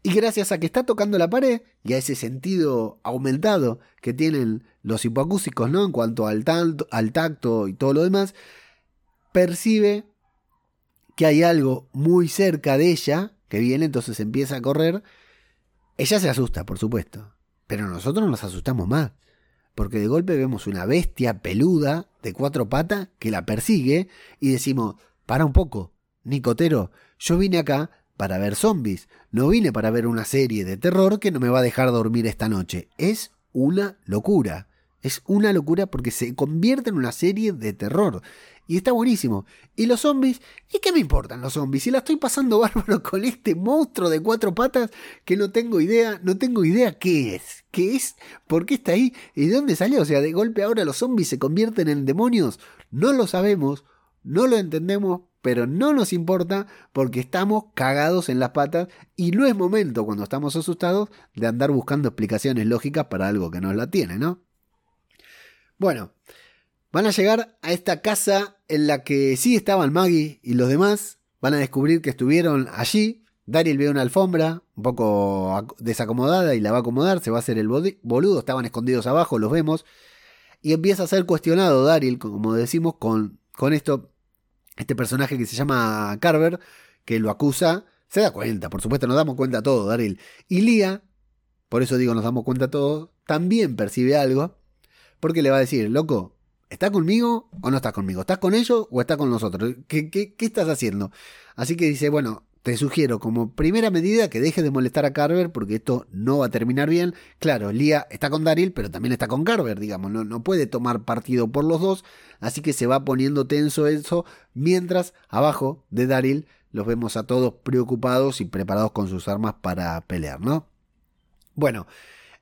S1: Y gracias a que está tocando la pared y a ese sentido aumentado que tienen los hipoacúsicos, ¿no? En cuanto al, al tacto y todo lo demás, percibe que hay algo muy cerca de ella que viene, entonces empieza a correr. Ella se asusta, por supuesto, pero nosotros nos asustamos más porque de golpe vemos una bestia peluda de cuatro patas que la persigue y decimos, para un poco, Nicotero, yo vine acá para ver zombies, no vine para ver una serie de terror que no me va a dejar dormir esta noche. Es una locura. Es una locura porque se convierte en una serie de terror. Y está buenísimo. ¿Y los zombies? ¿Y qué me importan los zombies? Si la estoy pasando <laughs> bárbaro con este monstruo de cuatro patas que no tengo idea, no tengo idea qué es. ¿Qué es? ¿Por qué está ahí? ¿Y de dónde salió? O sea, de golpe ahora los zombies se convierten en demonios. No lo sabemos, no lo entendemos, pero no nos importa porque estamos cagados en las patas y no es momento cuando estamos asustados de andar buscando explicaciones lógicas para algo que no la tiene, ¿no? Bueno, Van a llegar a esta casa en la que sí estaban Maggie y los demás. Van a descubrir que estuvieron allí. Daryl ve una alfombra un poco desacomodada y la va a acomodar. Se va a hacer el boludo. Estaban escondidos abajo, los vemos. Y empieza a ser cuestionado Daryl, como decimos, con, con esto. Este personaje que se llama Carver, que lo acusa. Se da cuenta, por supuesto, nos damos cuenta todo, Daryl. Y Lía, por eso digo, nos damos cuenta todo, también percibe algo porque le va a decir, loco, ¿Estás conmigo o no estás conmigo? ¿Estás con ellos o estás con nosotros? ¿Qué, qué, qué estás haciendo? Así que dice, bueno, te sugiero como primera medida que dejes de molestar a Carver porque esto no va a terminar bien. Claro, Lía está con Daryl, pero también está con Carver, digamos, no, no puede tomar partido por los dos, así que se va poniendo tenso eso, mientras abajo de Daryl los vemos a todos preocupados y preparados con sus armas para pelear, ¿no? Bueno,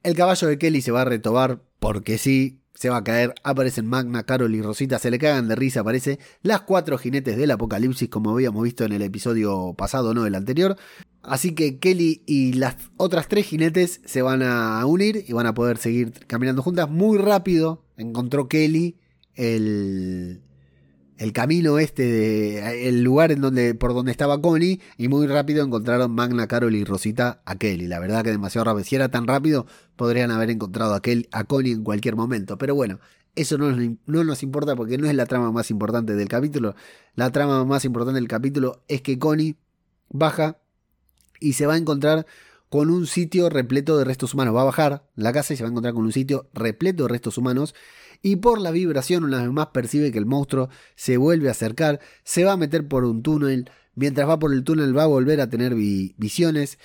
S1: el caballo de Kelly se va a retobar porque sí, se va a caer, aparecen Magna, Carol y Rosita, se le cagan de risa, aparece las cuatro jinetes del apocalipsis como habíamos visto en el episodio pasado, no el anterior. Así que Kelly y las otras tres jinetes se van a unir y van a poder seguir caminando juntas muy rápido. Encontró Kelly el, el camino este, de, el lugar en donde, por donde estaba Connie, y muy rápido encontraron Magna, Carol y Rosita a Kelly. La verdad que demasiado rápido. Si era tan rápido, podrían haber encontrado a, Kelly, a Connie en cualquier momento. Pero bueno, eso no, no nos importa porque no es la trama más importante del capítulo. La trama más importante del capítulo es que Connie baja y se va a encontrar con un sitio repleto de restos humanos. Va a bajar la casa y se va a encontrar con un sitio repleto de restos humanos y por la vibración una vez más percibe que el monstruo se vuelve a acercar, se va a meter por un túnel, mientras va por el túnel va a volver a tener visiones.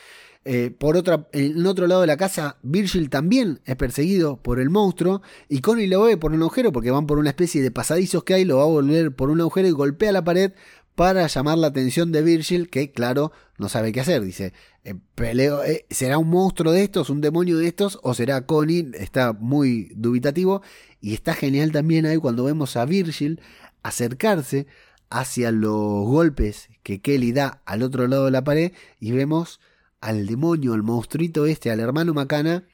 S1: Eh, por otra, en otro lado de la casa, Virgil también es perseguido por el monstruo y Connie lo ve por un agujero porque van por una especie de pasadizos que hay, lo va a volver por un agujero y golpea la pared para llamar la atención de Virgil, que claro, no sabe qué hacer. Dice, eh, peleo, eh, ¿será un monstruo de estos, un demonio de estos o será Connie? Está muy dubitativo y está genial también ahí cuando vemos a Virgil acercarse hacia los golpes que Kelly da al otro lado de la pared y vemos al demonio, al monstruito este, al hermano Macana,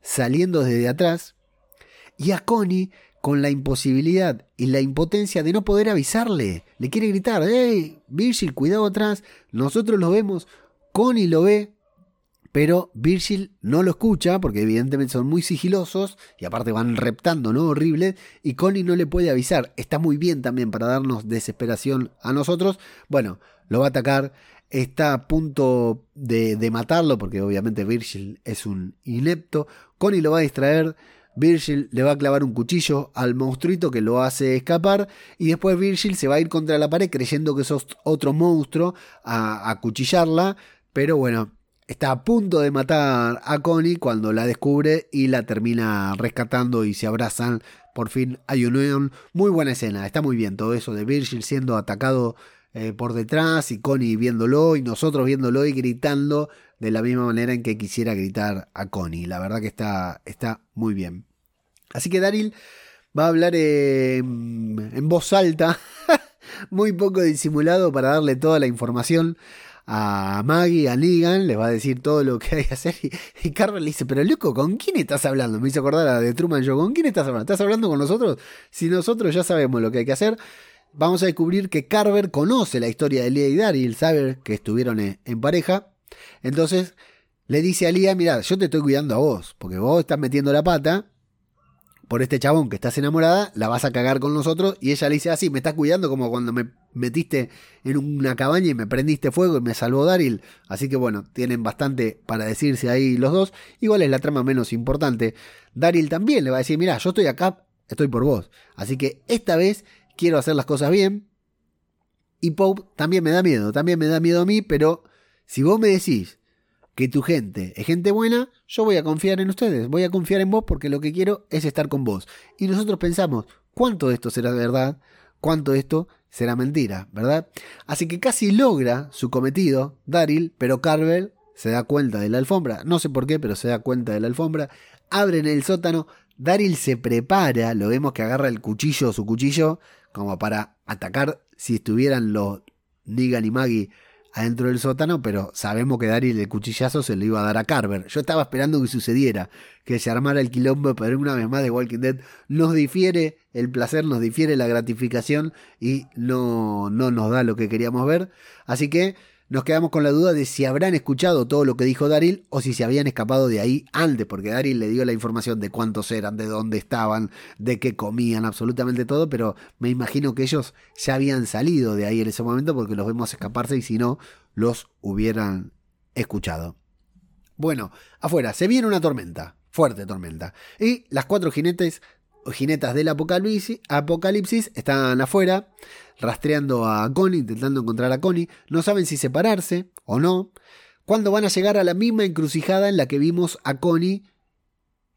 S1: saliendo desde atrás y a Connie con la imposibilidad y la impotencia de no poder avisarle. Le quiere gritar, hey, Virgil, cuidado atrás. Nosotros lo vemos, Connie lo ve, pero Virgil no lo escucha porque evidentemente son muy sigilosos y aparte van reptando, ¿no? Horrible. Y Connie no le puede avisar. Está muy bien también para darnos desesperación a nosotros. Bueno, lo va a atacar. Está a punto de, de matarlo porque obviamente Virgil es un inepto. Connie lo va a distraer. Virgil le va a clavar un cuchillo al monstruito que lo hace escapar y después Virgil se va a ir contra la pared creyendo que sos otro monstruo a, a cuchillarla, pero bueno, está a punto de matar a Connie cuando la descubre y la termina rescatando y se abrazan. Por fin hay unión. Muy buena escena, está muy bien todo eso de Virgil siendo atacado eh, por detrás y Connie viéndolo y nosotros viéndolo y gritando de la misma manera en que quisiera gritar a Connie. La verdad que está, está muy bien. Así que Daryl va a hablar en voz alta, <laughs> muy poco disimulado para darle toda la información a Maggie, a Negan, les va a decir todo lo que <laughs> hay que hacer. Y, Carver le dice, pero loco, ¿con quién estás hablando? Me hizo acordar a de Truman Show, ¿con quién estás hablando? ¿Estás hablando con nosotros? Si nosotros ya sabemos lo que hay que hacer, vamos a descubrir que Carver conoce la historia de Leah y Daryl, sabe que estuvieron en, pareja. Entonces le dice a Leah, mira, yo te estoy cuidando a vos, porque vos estás metiendo la pata por este chabón que estás enamorada, la vas a cagar con nosotros. Y ella le dice así, me estás cuidando como cuando me metiste en una cabaña y me prendiste fuego y me salvó Daryl. Así que bueno, tienen bastante para decirse ahí los dos. Igual es la trama menos importante. Daryl también le va a decir, mira, yo estoy acá, estoy por vos. Así que esta vez quiero hacer las cosas bien. Y Pope también me da miedo, también me da miedo a mí, pero si vos me decís que tu gente es gente buena, yo voy a confiar en ustedes, voy a confiar en vos porque lo que quiero es estar con vos. Y nosotros pensamos, ¿cuánto de esto será verdad? ¿Cuánto de esto será mentira? ¿Verdad? Así que casi logra su cometido, Daryl, pero Carvel se da cuenta de la alfombra, no sé por qué, pero se da cuenta de la alfombra, abren el sótano, Daryl se prepara, lo vemos que agarra el cuchillo, su cuchillo, como para atacar si estuvieran los Negan y Maggie adentro del sótano, pero sabemos que Daryl el cuchillazo se lo iba a dar a Carver. Yo estaba esperando que sucediera, que se armara el quilombo, pero una vez más de Walking Dead nos difiere el placer, nos difiere la gratificación y no, no nos da lo que queríamos ver. Así que nos quedamos con la duda de si habrán escuchado todo lo que dijo Daryl o si se habían escapado de ahí antes, porque Daryl le dio la información de cuántos eran, de dónde estaban, de qué comían, absolutamente todo, pero me imagino que ellos ya habían salido de ahí en ese momento porque los vemos escaparse y si no, los hubieran escuchado. Bueno, afuera, se viene una tormenta, fuerte tormenta, y las cuatro jinetes jinetas del apocalipsis, apocalipsis están afuera, rastreando a Connie, intentando encontrar a Connie. No saben si separarse o no. Cuando van a llegar a la misma encrucijada en la que vimos a Connie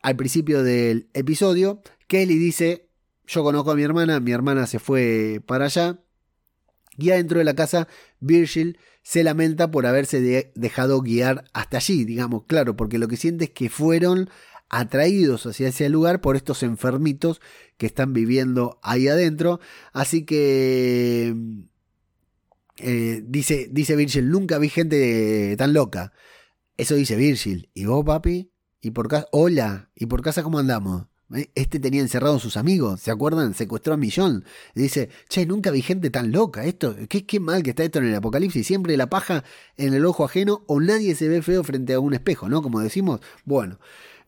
S1: al principio del episodio, Kelly dice, yo conozco a mi hermana, mi hermana se fue para allá. Y adentro de la casa, Virgil se lamenta por haberse dejado guiar hasta allí, digamos, claro, porque lo que siente es que fueron atraídos hacia ese lugar por estos enfermitos que están viviendo ahí adentro. Así que eh, dice, dice Virgil, nunca vi gente tan loca. Eso dice Virgil. ¿Y vos, papi? ¿Y por casa? Hola. ¿Y por casa cómo andamos? Eh, este tenía encerrados sus amigos, ¿se acuerdan? Secuestró a Millón. dice, che, nunca vi gente tan loca. Esto, qué, qué mal que está esto en el apocalipsis. Siempre la paja en el ojo ajeno o nadie se ve feo frente a un espejo, ¿no? Como decimos. Bueno,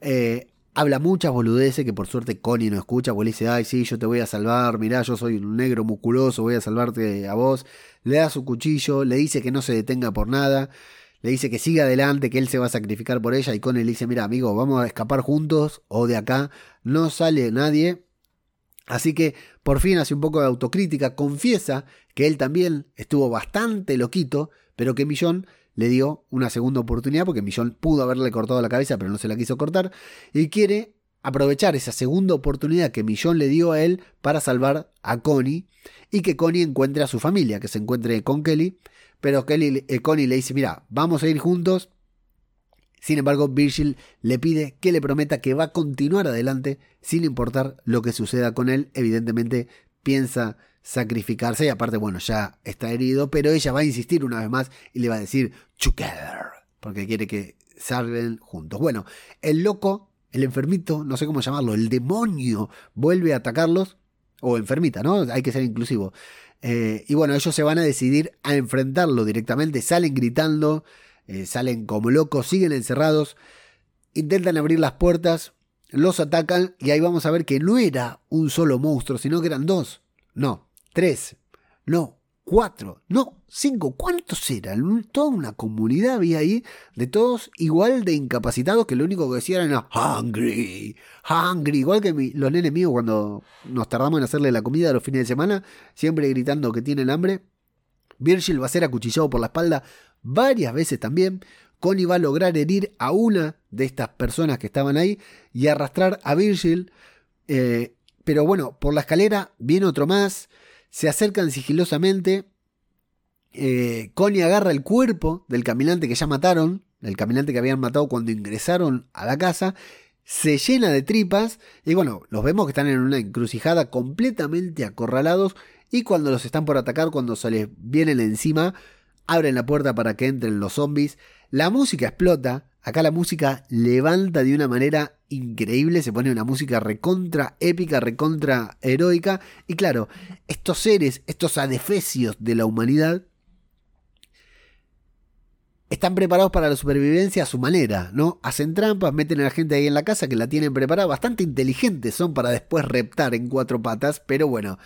S1: eh, habla muchas boludeces que por suerte Connie no escucha, porque le dice, ay, sí, yo te voy a salvar, mirá, yo soy un negro musculoso, voy a salvarte a vos. Le da su cuchillo, le dice que no se detenga por nada le dice que siga adelante, que él se va a sacrificar por ella y con él le dice, mira amigo, vamos a escapar juntos o de acá no sale nadie. Así que por fin hace un poco de autocrítica, confiesa que él también estuvo bastante loquito, pero que Millón le dio una segunda oportunidad porque Millón pudo haberle cortado la cabeza, pero no se la quiso cortar y quiere aprovechar esa segunda oportunidad que Millón le dio a él para salvar a Connie y que Connie encuentre a su familia, que se encuentre con Kelly pero Kelly, eh, Connie le dice, mira, vamos a ir juntos. Sin embargo, Virgil le pide que le prometa que va a continuar adelante sin importar lo que suceda con él. Evidentemente piensa sacrificarse y aparte, bueno, ya está herido, pero ella va a insistir una vez más y le va a decir together, porque quiere que salven juntos. Bueno, el loco, el enfermito, no sé cómo llamarlo, el demonio, vuelve a atacarlos, o enfermita, ¿no? Hay que ser inclusivo. Eh, y bueno, ellos se van a decidir a enfrentarlo directamente, salen gritando, eh, salen como locos, siguen encerrados, intentan abrir las puertas, los atacan y ahí vamos a ver que no era un solo monstruo, sino que eran dos, no, tres, no, cuatro, no, cinco, ¿cuántos eran? Toda una comunidad había ahí de todos igual de incapacitados que lo único que decían era hungry, hungry, igual que los nenes míos cuando nos tardamos en hacerle la comida los fines de semana, siempre gritando que tienen hambre. Virgil va a ser acuchillado por la espalda varias veces también. Connie va a lograr herir a una de estas personas que estaban ahí y arrastrar a Virgil. Eh, pero bueno, por la escalera viene otro más se acercan sigilosamente. Eh, Connie agarra el cuerpo del caminante que ya mataron, el caminante que habían matado cuando ingresaron a la casa, se llena de tripas y bueno, los vemos que están en una encrucijada completamente acorralados y cuando los están por atacar, cuando se les vienen encima, abren la puerta para que entren los zombies, la música explota, acá la música levanta de una manera increíble, se pone una música recontra épica, recontra heroica. Y claro, estos seres, estos adefesios de la humanidad, están preparados para la supervivencia a su manera, ¿no? Hacen trampas, meten a la gente ahí en la casa que la tienen preparada, bastante inteligentes son para después reptar en cuatro patas, pero bueno,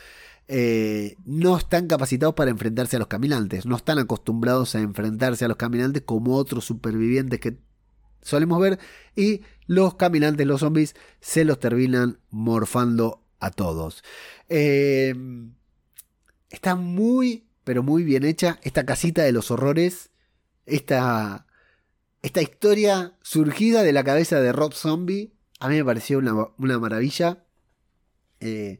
S1: eh, no están capacitados para enfrentarse a los caminantes, no están acostumbrados a enfrentarse a los caminantes como otros supervivientes que solemos ver y los caminantes, los zombies, se los terminan morfando a todos. Em, está muy, pero muy bien hecha esta casita de los horrores, esta, esta historia surgida de la cabeza de Rob Zombie, a mí me pareció una, maravilla. Eh,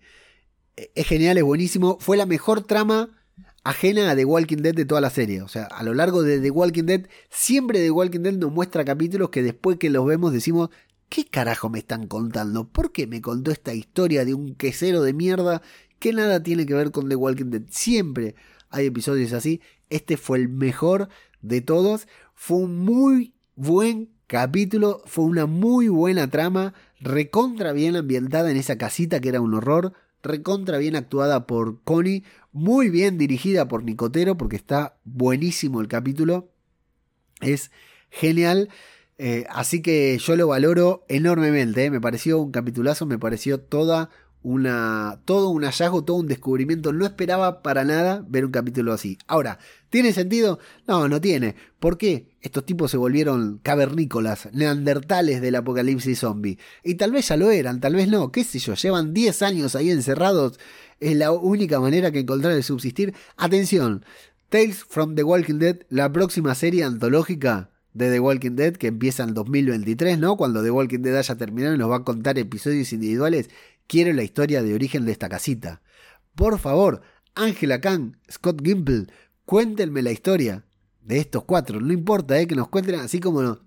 S1: es genial, es buenísimo. Fue la mejor trama ajena a The Walking Dead de toda la serie. O sea, a lo largo de The Walking Dead, siempre The Walking Dead nos muestra capítulos que después que los vemos decimos, ¿qué carajo me están contando? ¿Por qué me contó esta historia de un quesero de mierda que nada tiene que ver con The Walking Dead? Siempre hay episodios así. Este fue el mejor de todos. Fue un muy buen capítulo, fue una muy buena trama, recontra bien ambientada en esa casita que era un horror recontra bien actuada por Connie, muy bien dirigida por Nicotero, porque está buenísimo el capítulo. Es genial. Eh, así que yo lo valoro enormemente. Eh. Me pareció un capitulazo, me pareció toda una, todo un hallazgo, todo un descubrimiento. No esperaba para nada ver un capítulo así. Ahora, ¿tiene sentido? No, no tiene. ¿Por qué? Estos tipos se volvieron cavernícolas, neandertales del apocalipsis zombie. Y tal vez ya lo eran, tal vez no, qué sé yo, llevan 10 años ahí encerrados. Es la única manera que encontrar de subsistir. Atención, Tales from the Walking Dead, la próxima serie antológica de The Walking Dead que empieza en 2023, ¿no? Cuando The Walking Dead haya terminado y nos va a contar episodios individuales Quiero la historia de origen de esta casita. Por favor, Angela Kang, Scott Gimple, cuéntenme la historia de estos cuatro. No importa, ¿eh? que nos cuenten así como...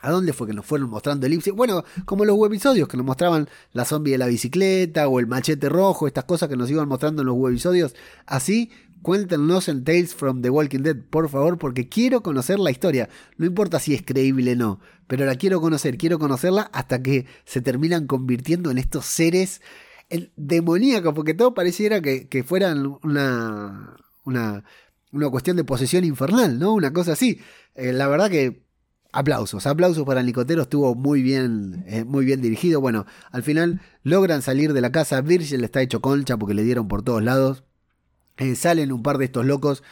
S1: ¿A dónde fue que nos fueron mostrando elipsis? Bueno, como los webisodios que nos mostraban la zombie de la bicicleta o el machete rojo, estas cosas que nos iban mostrando en los webisodios. Así, cuéntenos en Tales from the Walking Dead, por favor, porque quiero conocer la historia. No importa si es creíble o no, pero la quiero conocer, quiero conocerla hasta que se terminan convirtiendo en estos seres demoníacos, porque todo pareciera que, fueran una, una, una, cuestión de posesión infernal, ¿no? Una cosa así. Eh, la verdad que aplausos, aplausos para el nicotero, estuvo muy bien, eh, muy bien dirigido. Bueno, al final logran salir de la casa, Virgil está hecho concha porque le dieron por todos lados. Eh, salen un par de estos locos.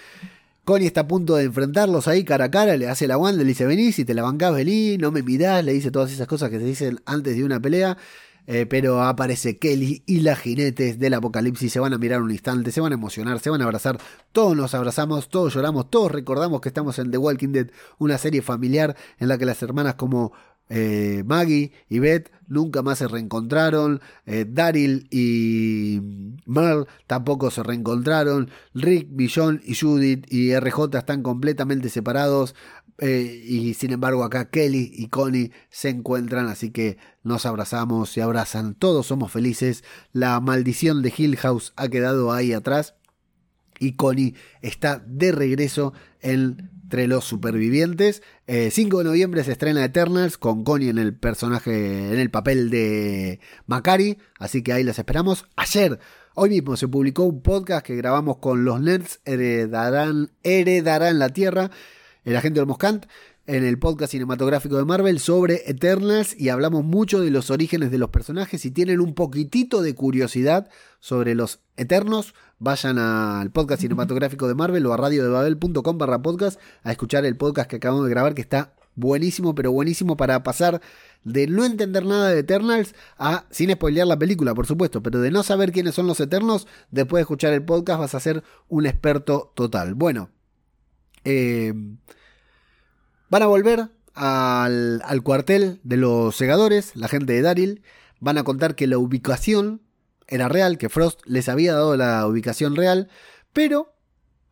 S1: Connie está a punto de enfrentarlos ahí cara a cara, le hace la wand, le dice, vení, si te la bancás, vení, no me mirás, le dice todas esas cosas que se dicen antes de una pelea. Eh, pero aparece Kelly y las jinetes del apocalipsis se van a mirar un instante, se van a emocionar, se van a abrazar, todos nos abrazamos, todos lloramos, todos recordamos que estamos en The Walking Dead, una serie familiar en la que las hermanas como eh, Maggie y Beth nunca más se reencontraron. Eh, Daryl y Merle tampoco se reencontraron. Rick, Billon y Judith y RJ están completamente separados. Eh, y sin embargo acá Kelly y Connie se encuentran, así que nos abrazamos, se abrazan, todos somos felices. La maldición de Hill House ha quedado ahí atrás y Connie está de regreso entre los supervivientes. 5 eh, de noviembre se estrena Eternals con Connie en el personaje, en el papel de Macari, así que ahí las esperamos. Ayer, hoy mismo se publicó un podcast que grabamos con los nerds heredarán, heredarán la Tierra el agente Moscant en el podcast cinematográfico de Marvel sobre Eternals y hablamos mucho de los orígenes de los personajes. Si tienen un poquitito de curiosidad sobre los Eternos, vayan al podcast cinematográfico de Marvel o a radiodebabel.com barra podcast a escuchar el podcast que acabamos de grabar que está buenísimo, pero buenísimo para pasar de no entender nada de Eternals a, sin spoilear la película, por supuesto, pero de no saber quiénes son los Eternos, después de escuchar el podcast vas a ser un experto total. Bueno, eh, van a volver al, cuartel de los segadores, la gente de Daryl. Van a contar que la ubicación era real, que Frost les había dado la ubicación real. Pero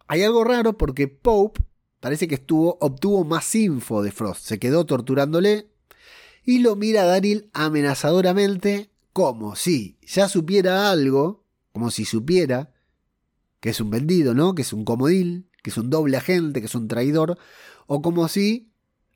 S1: hay algo raro porque Pope parece que estuvo, obtuvo más info de Frost. Se quedó torturándole y lo mira a Daryl amenazadoramente como si ya supiera algo, como si supiera que es un vendido, ¿no? Que es un comodín, que es un doble agente, que es un traidor, o como si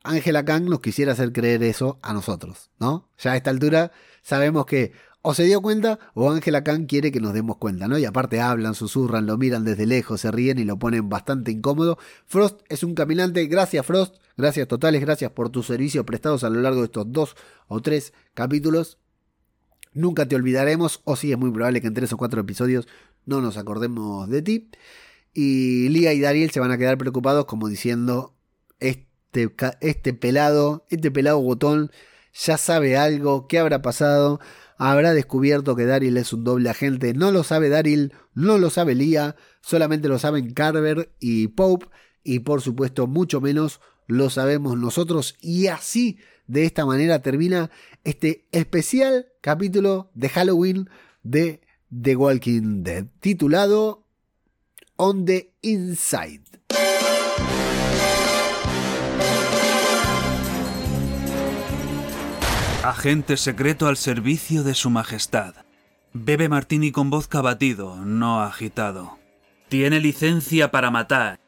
S1: Angela Kang nos quisiera hacer creer eso a nosotros, ¿no? Ya a esta altura sabemos que o se dio cuenta o Angela Kang quiere que nos demos cuenta, ¿no? Y aparte hablan, susurran, lo miran desde lejos, se ríen y lo ponen bastante incómodo. Frost es un caminante, gracias Frost, gracias totales, gracias por tus servicios prestados a lo largo de estos dos o tres capítulos. Nunca te olvidaremos, o sí es muy probable que en tres o cuatro episodios no nos acordemos de ti. Y Lia y Dariel se van a quedar preocupados como diciendo, este, este pelado, este pelado botón ya sabe algo, ¿qué habrá pasado? Habrá descubierto que Daryl es un doble agente. No lo sabe Daryl, no lo sabe Lia, solamente lo saben Carver y Pope, y por supuesto mucho menos lo sabemos nosotros. Y así, de esta manera, termina este especial capítulo de Halloween de The Walking Dead, titulado On the Inside.
S2: Agente secreto al servicio de su majestad. Bebe martini con voz batido, no agitado. Tiene licencia para matar.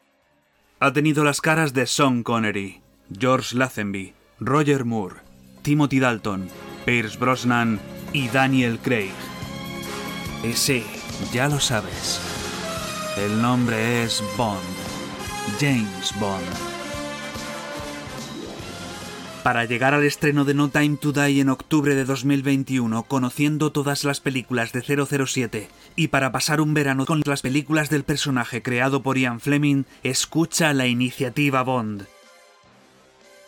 S2: Ha tenido las caras de Sean Connery, George Lazenby, Roger Moore, Timothy Dalton, Pierce Brosnan y Daniel Craig. Y sí, ya lo sabes. El nombre es Bond. James Bond. Para llegar al estreno de No Time to Die en octubre de 2021, conociendo todas las películas de 007, y para pasar un verano con las películas del personaje creado por Ian Fleming, escucha la iniciativa Bond.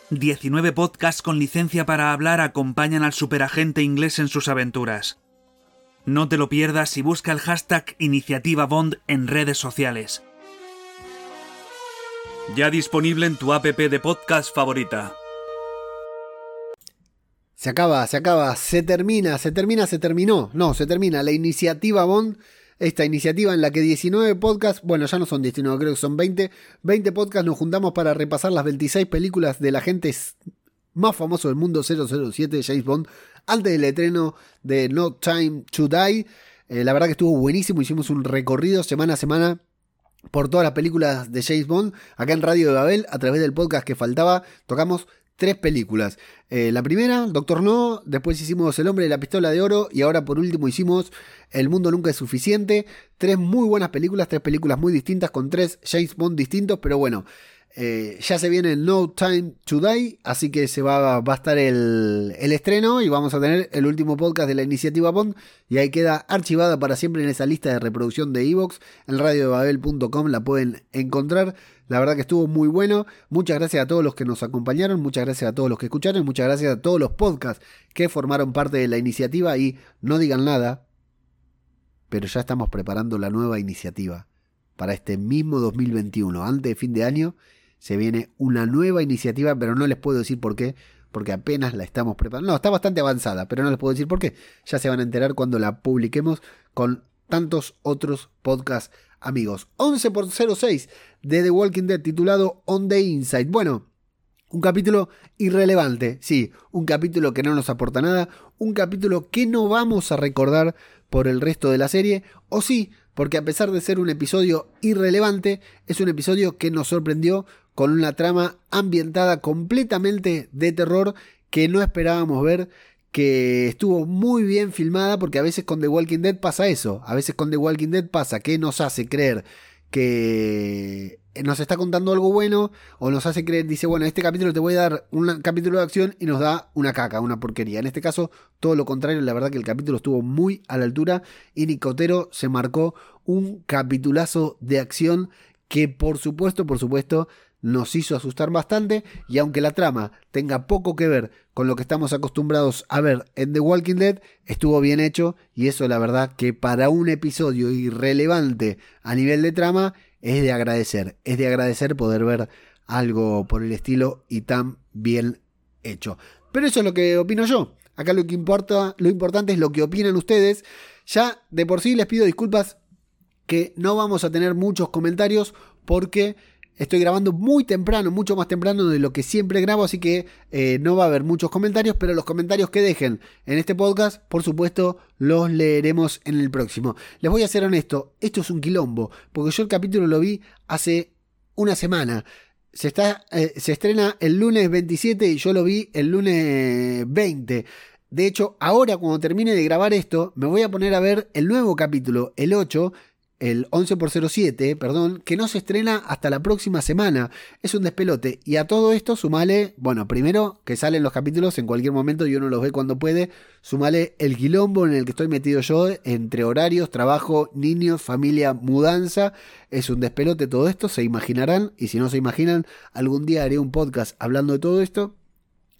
S2: 19 podcasts con licencia para hablar acompañan al superagente inglés en sus aventuras. No te lo pierdas y busca el hashtag Iniciativa Bond en redes sociales. Ya disponible en tu app de podcast favorita.
S1: Se acaba, se acaba, se termina, se termina, se terminó. No, se termina la iniciativa Bond. Esta iniciativa en la que 19 podcasts, bueno, ya no son 19, creo que son 20. 20 podcasts nos juntamos para repasar las 26 películas del agente más famoso del mundo 007, James Bond, antes del estreno de No Time to Die. Eh, la verdad que estuvo buenísimo, hicimos un recorrido semana a semana por todas las películas de James Bond. Acá en Radio de Babel, a través del podcast que faltaba, tocamos tres películas. Eh, la primera, Doctor No, después hicimos El hombre de la pistola de oro y ahora por último hicimos El mundo nunca es suficiente. Tres muy buenas películas, tres películas muy distintas con tres James Bond distintos, pero bueno, eh, ya se viene No Time to Die, así que se va, va a estar el, el, estreno y vamos a tener el último podcast de la iniciativa Bond y ahí queda archivada para siempre en esa lista de reproducción de Evox. En radiodebabel.com la pueden encontrar. La verdad que estuvo muy bueno. Muchas gracias a todos los que nos acompañaron, muchas gracias a todos los que escucharon, muchas gracias a todos los podcasts que formaron parte de la iniciativa y no digan nada, pero ya estamos preparando la nueva iniciativa para este mismo 2021, antes de fin de año se viene una nueva iniciativa, pero no les puedo decir por qué, porque apenas la estamos preparando. No, está bastante avanzada, pero no les puedo decir por qué. Ya se van a enterar cuando la publiquemos con tantos otros podcasts amigos. 11 por 06 de The Walking Dead titulado On the Inside. Bueno, un capítulo irrelevante, sí, un capítulo que no nos aporta nada, un capítulo que no vamos a recordar por el resto de la serie, o sí, porque a pesar de ser un episodio irrelevante, es un episodio que nos sorprendió con una trama ambientada completamente de terror que no esperábamos ver, que estuvo muy bien filmada, porque a veces con The Walking Dead pasa eso, a veces con The Walking Dead pasa que nos hace creer que nos está contando algo bueno o nos hace creer, dice, bueno, este capítulo te voy a dar un capítulo de acción y nos da una caca, una porquería. En este caso, todo lo contrario, la verdad que el capítulo estuvo muy a la altura y Nicotero se marcó un capitulazo de acción que por supuesto, por supuesto, nos hizo asustar bastante y aunque la trama tenga poco que ver con lo que estamos acostumbrados a ver en The Walking Dead, estuvo bien hecho y eso la verdad que para un episodio irrelevante a nivel de trama es de agradecer, es de agradecer poder ver algo por el estilo y tan bien hecho. Pero eso es lo que opino yo. Acá lo que importa, lo importante es lo que opinan ustedes. Ya de por sí les pido disculpas que no vamos a tener muchos comentarios porque Estoy grabando muy temprano, mucho más temprano de lo que siempre grabo, así que eh, no va a haber muchos comentarios, pero los comentarios que dejen en este podcast, por supuesto, los leeremos en el próximo. Les voy a ser honesto, esto es un quilombo, porque yo el capítulo lo vi hace una semana. Se, está, eh, se estrena el lunes 27 y yo lo vi el lunes 20. De hecho, ahora cuando termine de grabar esto, me voy a poner a ver el nuevo capítulo, el 8, el 11 por 07, perdón, que no se estrena hasta la próxima semana. Es un despelote. Y a todo esto sumale, bueno, primero que salen los capítulos en cualquier momento y uno los ve cuando puede. Sumale el quilombo en el que estoy metido yo, entre horarios, trabajo, niños, familia, mudanza. Es un despelote todo esto, se imaginarán. Y si no se imaginan, algún día haré un podcast hablando de todo esto.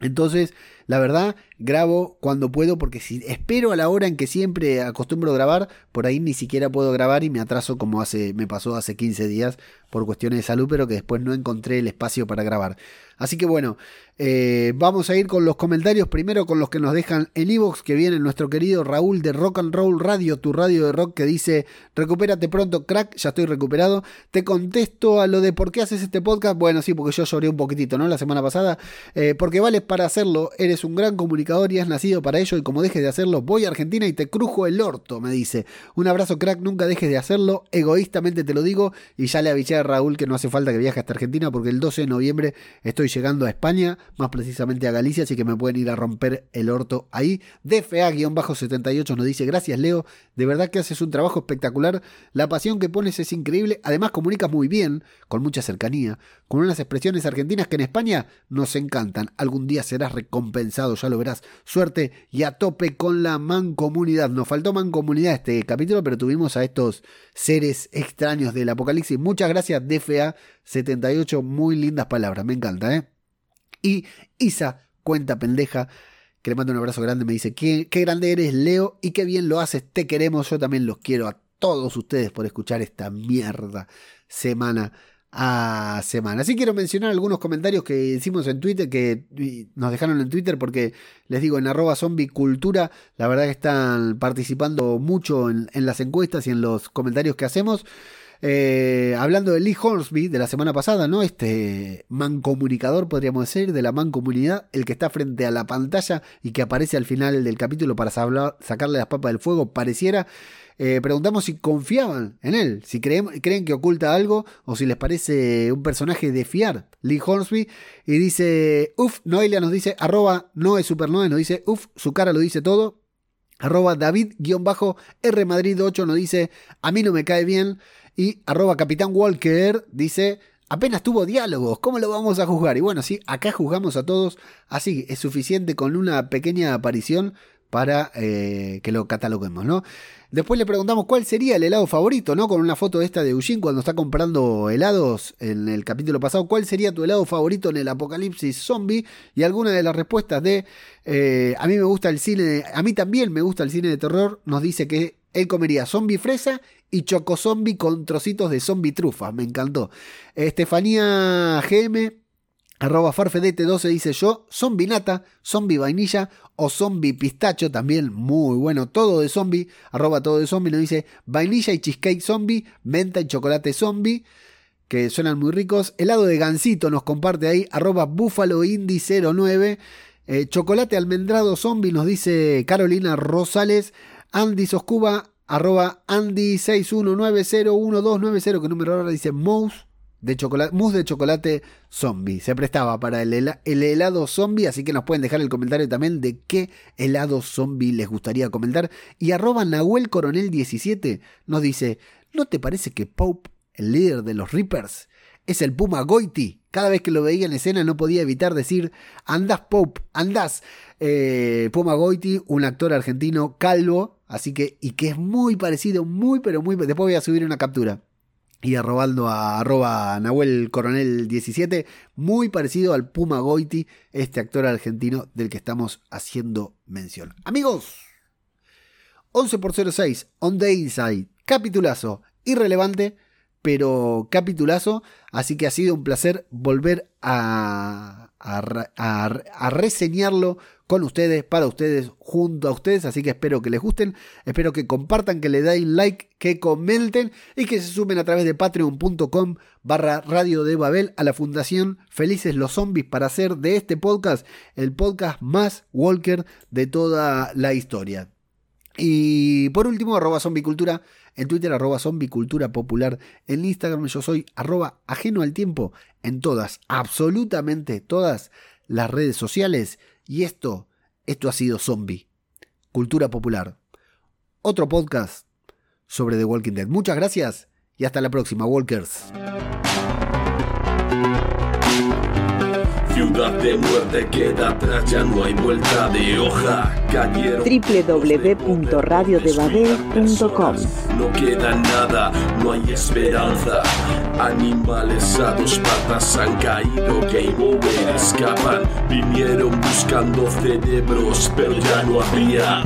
S1: Entonces, la verdad, grabo cuando puedo porque si espero a la hora en que siempre acostumbro grabar, por ahí ni siquiera puedo grabar y me atraso como hace me pasó hace 15 días por cuestiones de salud, pero que después no encontré el espacio para grabar. Así que bueno, eh, vamos a ir con los comentarios, primero con los que nos dejan en Evox, que viene nuestro querido Raúl de Rock and Roll Radio, tu radio de rock, que dice, recupérate pronto, crack, ya estoy recuperado. Te contesto a lo de por qué haces este podcast. Bueno, sí, porque yo lloré un poquitito, ¿no? La semana pasada. Eh, porque vale para hacerlo, eres eres un gran comunicador y has nacido para ello y como dejes de hacerlo, voy a Argentina y te crujo el orto, me dice. Un abrazo crack, nunca dejes de hacerlo, egoístamente te lo digo y ya le avisé a Raúl que no hace falta que viaje hasta Argentina porque el 12 de noviembre estoy llegando a España, más precisamente a Galicia, así que me pueden ir a romper el orto ahí. DFA-78 nos dice, gracias Leo, de verdad que haces un trabajo espectacular, la pasión que pones es increíble, además comunicas muy bien, con mucha cercanía, con unas expresiones argentinas que en España nos encantan. Algún día serás recompensado, ya lo verás. Suerte y a tope con la mancomunidad. Nos faltó mancomunidad este capítulo, pero tuvimos a estos seres extraños del apocalipsis. Muchas gracias, DFA78. Muy lindas palabras, me encanta, ¿eh? Y Isa, cuenta pendeja que le mando un abrazo grande, me dice, qué, qué grande eres, Leo, y qué bien lo haces, te queremos, yo también los quiero a todos ustedes por escuchar esta mierda semana a semana. Así quiero mencionar algunos comentarios que hicimos en Twitter, que nos dejaron en Twitter, porque les digo, en arroba zombie cultura, la verdad que están participando mucho en, las encuestas y en los comentarios que hacemos. Eh, hablando de Lee Hornsby de la semana pasada, ¿no? Este mancomunicador, podríamos decir, de la mancomunidad, el que está frente a la pantalla y que aparece al final del capítulo para sacarle las papas del fuego, pareciera. Eh, preguntamos si confiaban en él, si creen, creen que oculta algo o si les parece un personaje de fiar, Lee Hornsby. Y dice, uff, Noelia nos dice, arroba no es Supernoe, nos dice, uff, su cara lo dice todo. Arroba David-R Madrid 8 nos dice, a mí no me cae bien. Y arroba Capitán Walker dice, apenas tuvo diálogos, ¿cómo lo vamos a juzgar? Y bueno, sí, acá juzgamos a todos, así es suficiente con una pequeña aparición para eh, que lo cataloguemos, ¿no? Después le preguntamos cuál sería el helado favorito, ¿no? Con una foto esta de Eugene cuando está comprando helados en el capítulo pasado. ¿Cuál sería tu helado favorito en el apocalipsis zombie? Y alguna de las respuestas de eh, a mí me gusta el cine, a mí también me gusta el cine de terror, nos dice que él comería zombie fresa y choco zombie con trocitos de zombie trufa. Me encantó. Estefanía GM Arroba farfedete12 dice yo, zombie nata, zombie vainilla o zombie pistacho, también muy bueno, todo de zombie, arroba todo de zombie, nos dice vainilla y cheesecake zombie, menta y chocolate zombie, que suenan muy ricos. Helado de gansito nos comparte ahí, arroba búfalo indie 09. Eh, chocolate almendrado zombie nos dice Carolina Rosales. Andy Soscuba, arroba Andy 61901290, que número ahora dice Mouse de chocolate, mousse de chocolate zombie. Se prestaba para el, helado zombie, así que nos pueden dejar el comentario también de qué helado zombie les gustaría comentar. Y arroba Nahuel Coronel 17 nos dice, ¿no te parece que Pope, el líder de los Reapers, es el Puma Goiti? Cada vez que lo veía en escena no podía evitar decir, andás Pope, andás. Eh, Puma Goiti, un actor argentino calvo, así que, y que es muy parecido, muy, pero muy, después voy a subir una captura y arrobando a arroba Nahuel Coronel 17, muy parecido al Puma Goiti, este actor argentino del que estamos haciendo mención. Amigos, 11 por 06, On the Inside, capitulazo, irrelevante, pero capitulazo, así que ha sido un placer volver a, reseñarlo con ustedes, para ustedes, junto a ustedes. Así que espero que les gusten, espero que compartan, que le den like, que comenten y que se sumen a través de patreon.com barra radio de Babel a la fundación Felices los Zombies para hacer de este podcast el podcast más Walker de toda la historia. Y por último, arroba zombicultura en Twitter, arroba zombicultura popular, en Instagram yo soy arroba ajeno al tiempo en todas, absolutamente todas las redes sociales. Y esto, esto ha sido Zombie, Cultura Popular. Otro podcast sobre The Walking Dead. Muchas gracias y hasta la próxima, Walkers.
S3: Ciudad de muerte queda atrás, ya no hay vuelta de hoja.
S4: www.radiodebabel.com
S3: No queda nada, no hay esperanza. Animales a dos patas han caído, game over, escapan. Vinieron buscando cerebros, pero ya no había.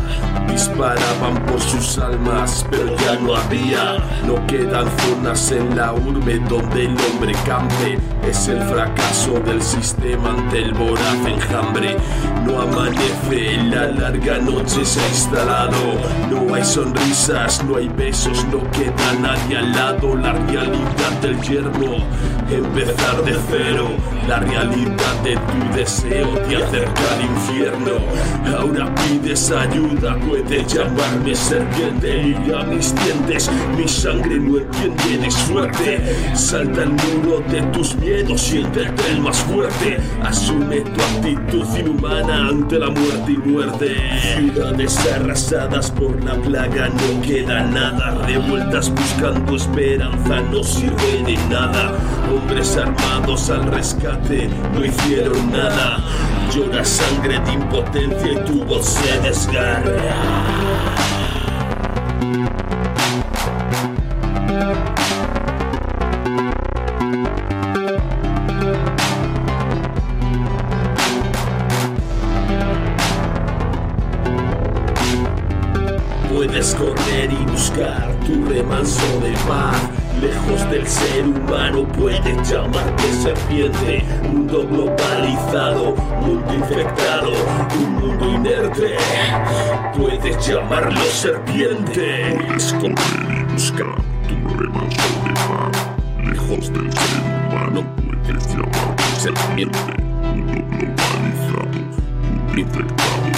S3: Disparaban por sus almas, pero ya no había. No quedan zonas en la urbe donde el hombre campe. Es el fracaso del sistema ante el voraz enjambre. No amanece, la larga noche se ha instalado. No hay sonrisas, no hay besos, no queda nadie al lado. La realidad del yermo, empezar de cero. La realidad de tu deseo te acerca al infierno. Ahora pides ayuda, puedes llamarme serpiente. Mira mis dientes, mi sangre no entiende de suerte. Salta el muro de tus miedos, siéntete el más fuerte. Asume tu actitud inhumana ante la muerte y muerte. Ciudades arrasadas por la plaga, no queda nada. Revueltas buscando esperanza, no sirve de nada. Hombres armados al rescate no hicieron nada. Llora sangre de impotencia y tu voz se desgarra. Puedes llamarte serpiente. Mundo globalizado, mundo infectado, un mundo inerte. Puedes llamarlo serpiente.
S5: Y buscar tu de paz. Lejos del ser humano puedes llamarte serpiente. Mundo globalizado, mundo infectado,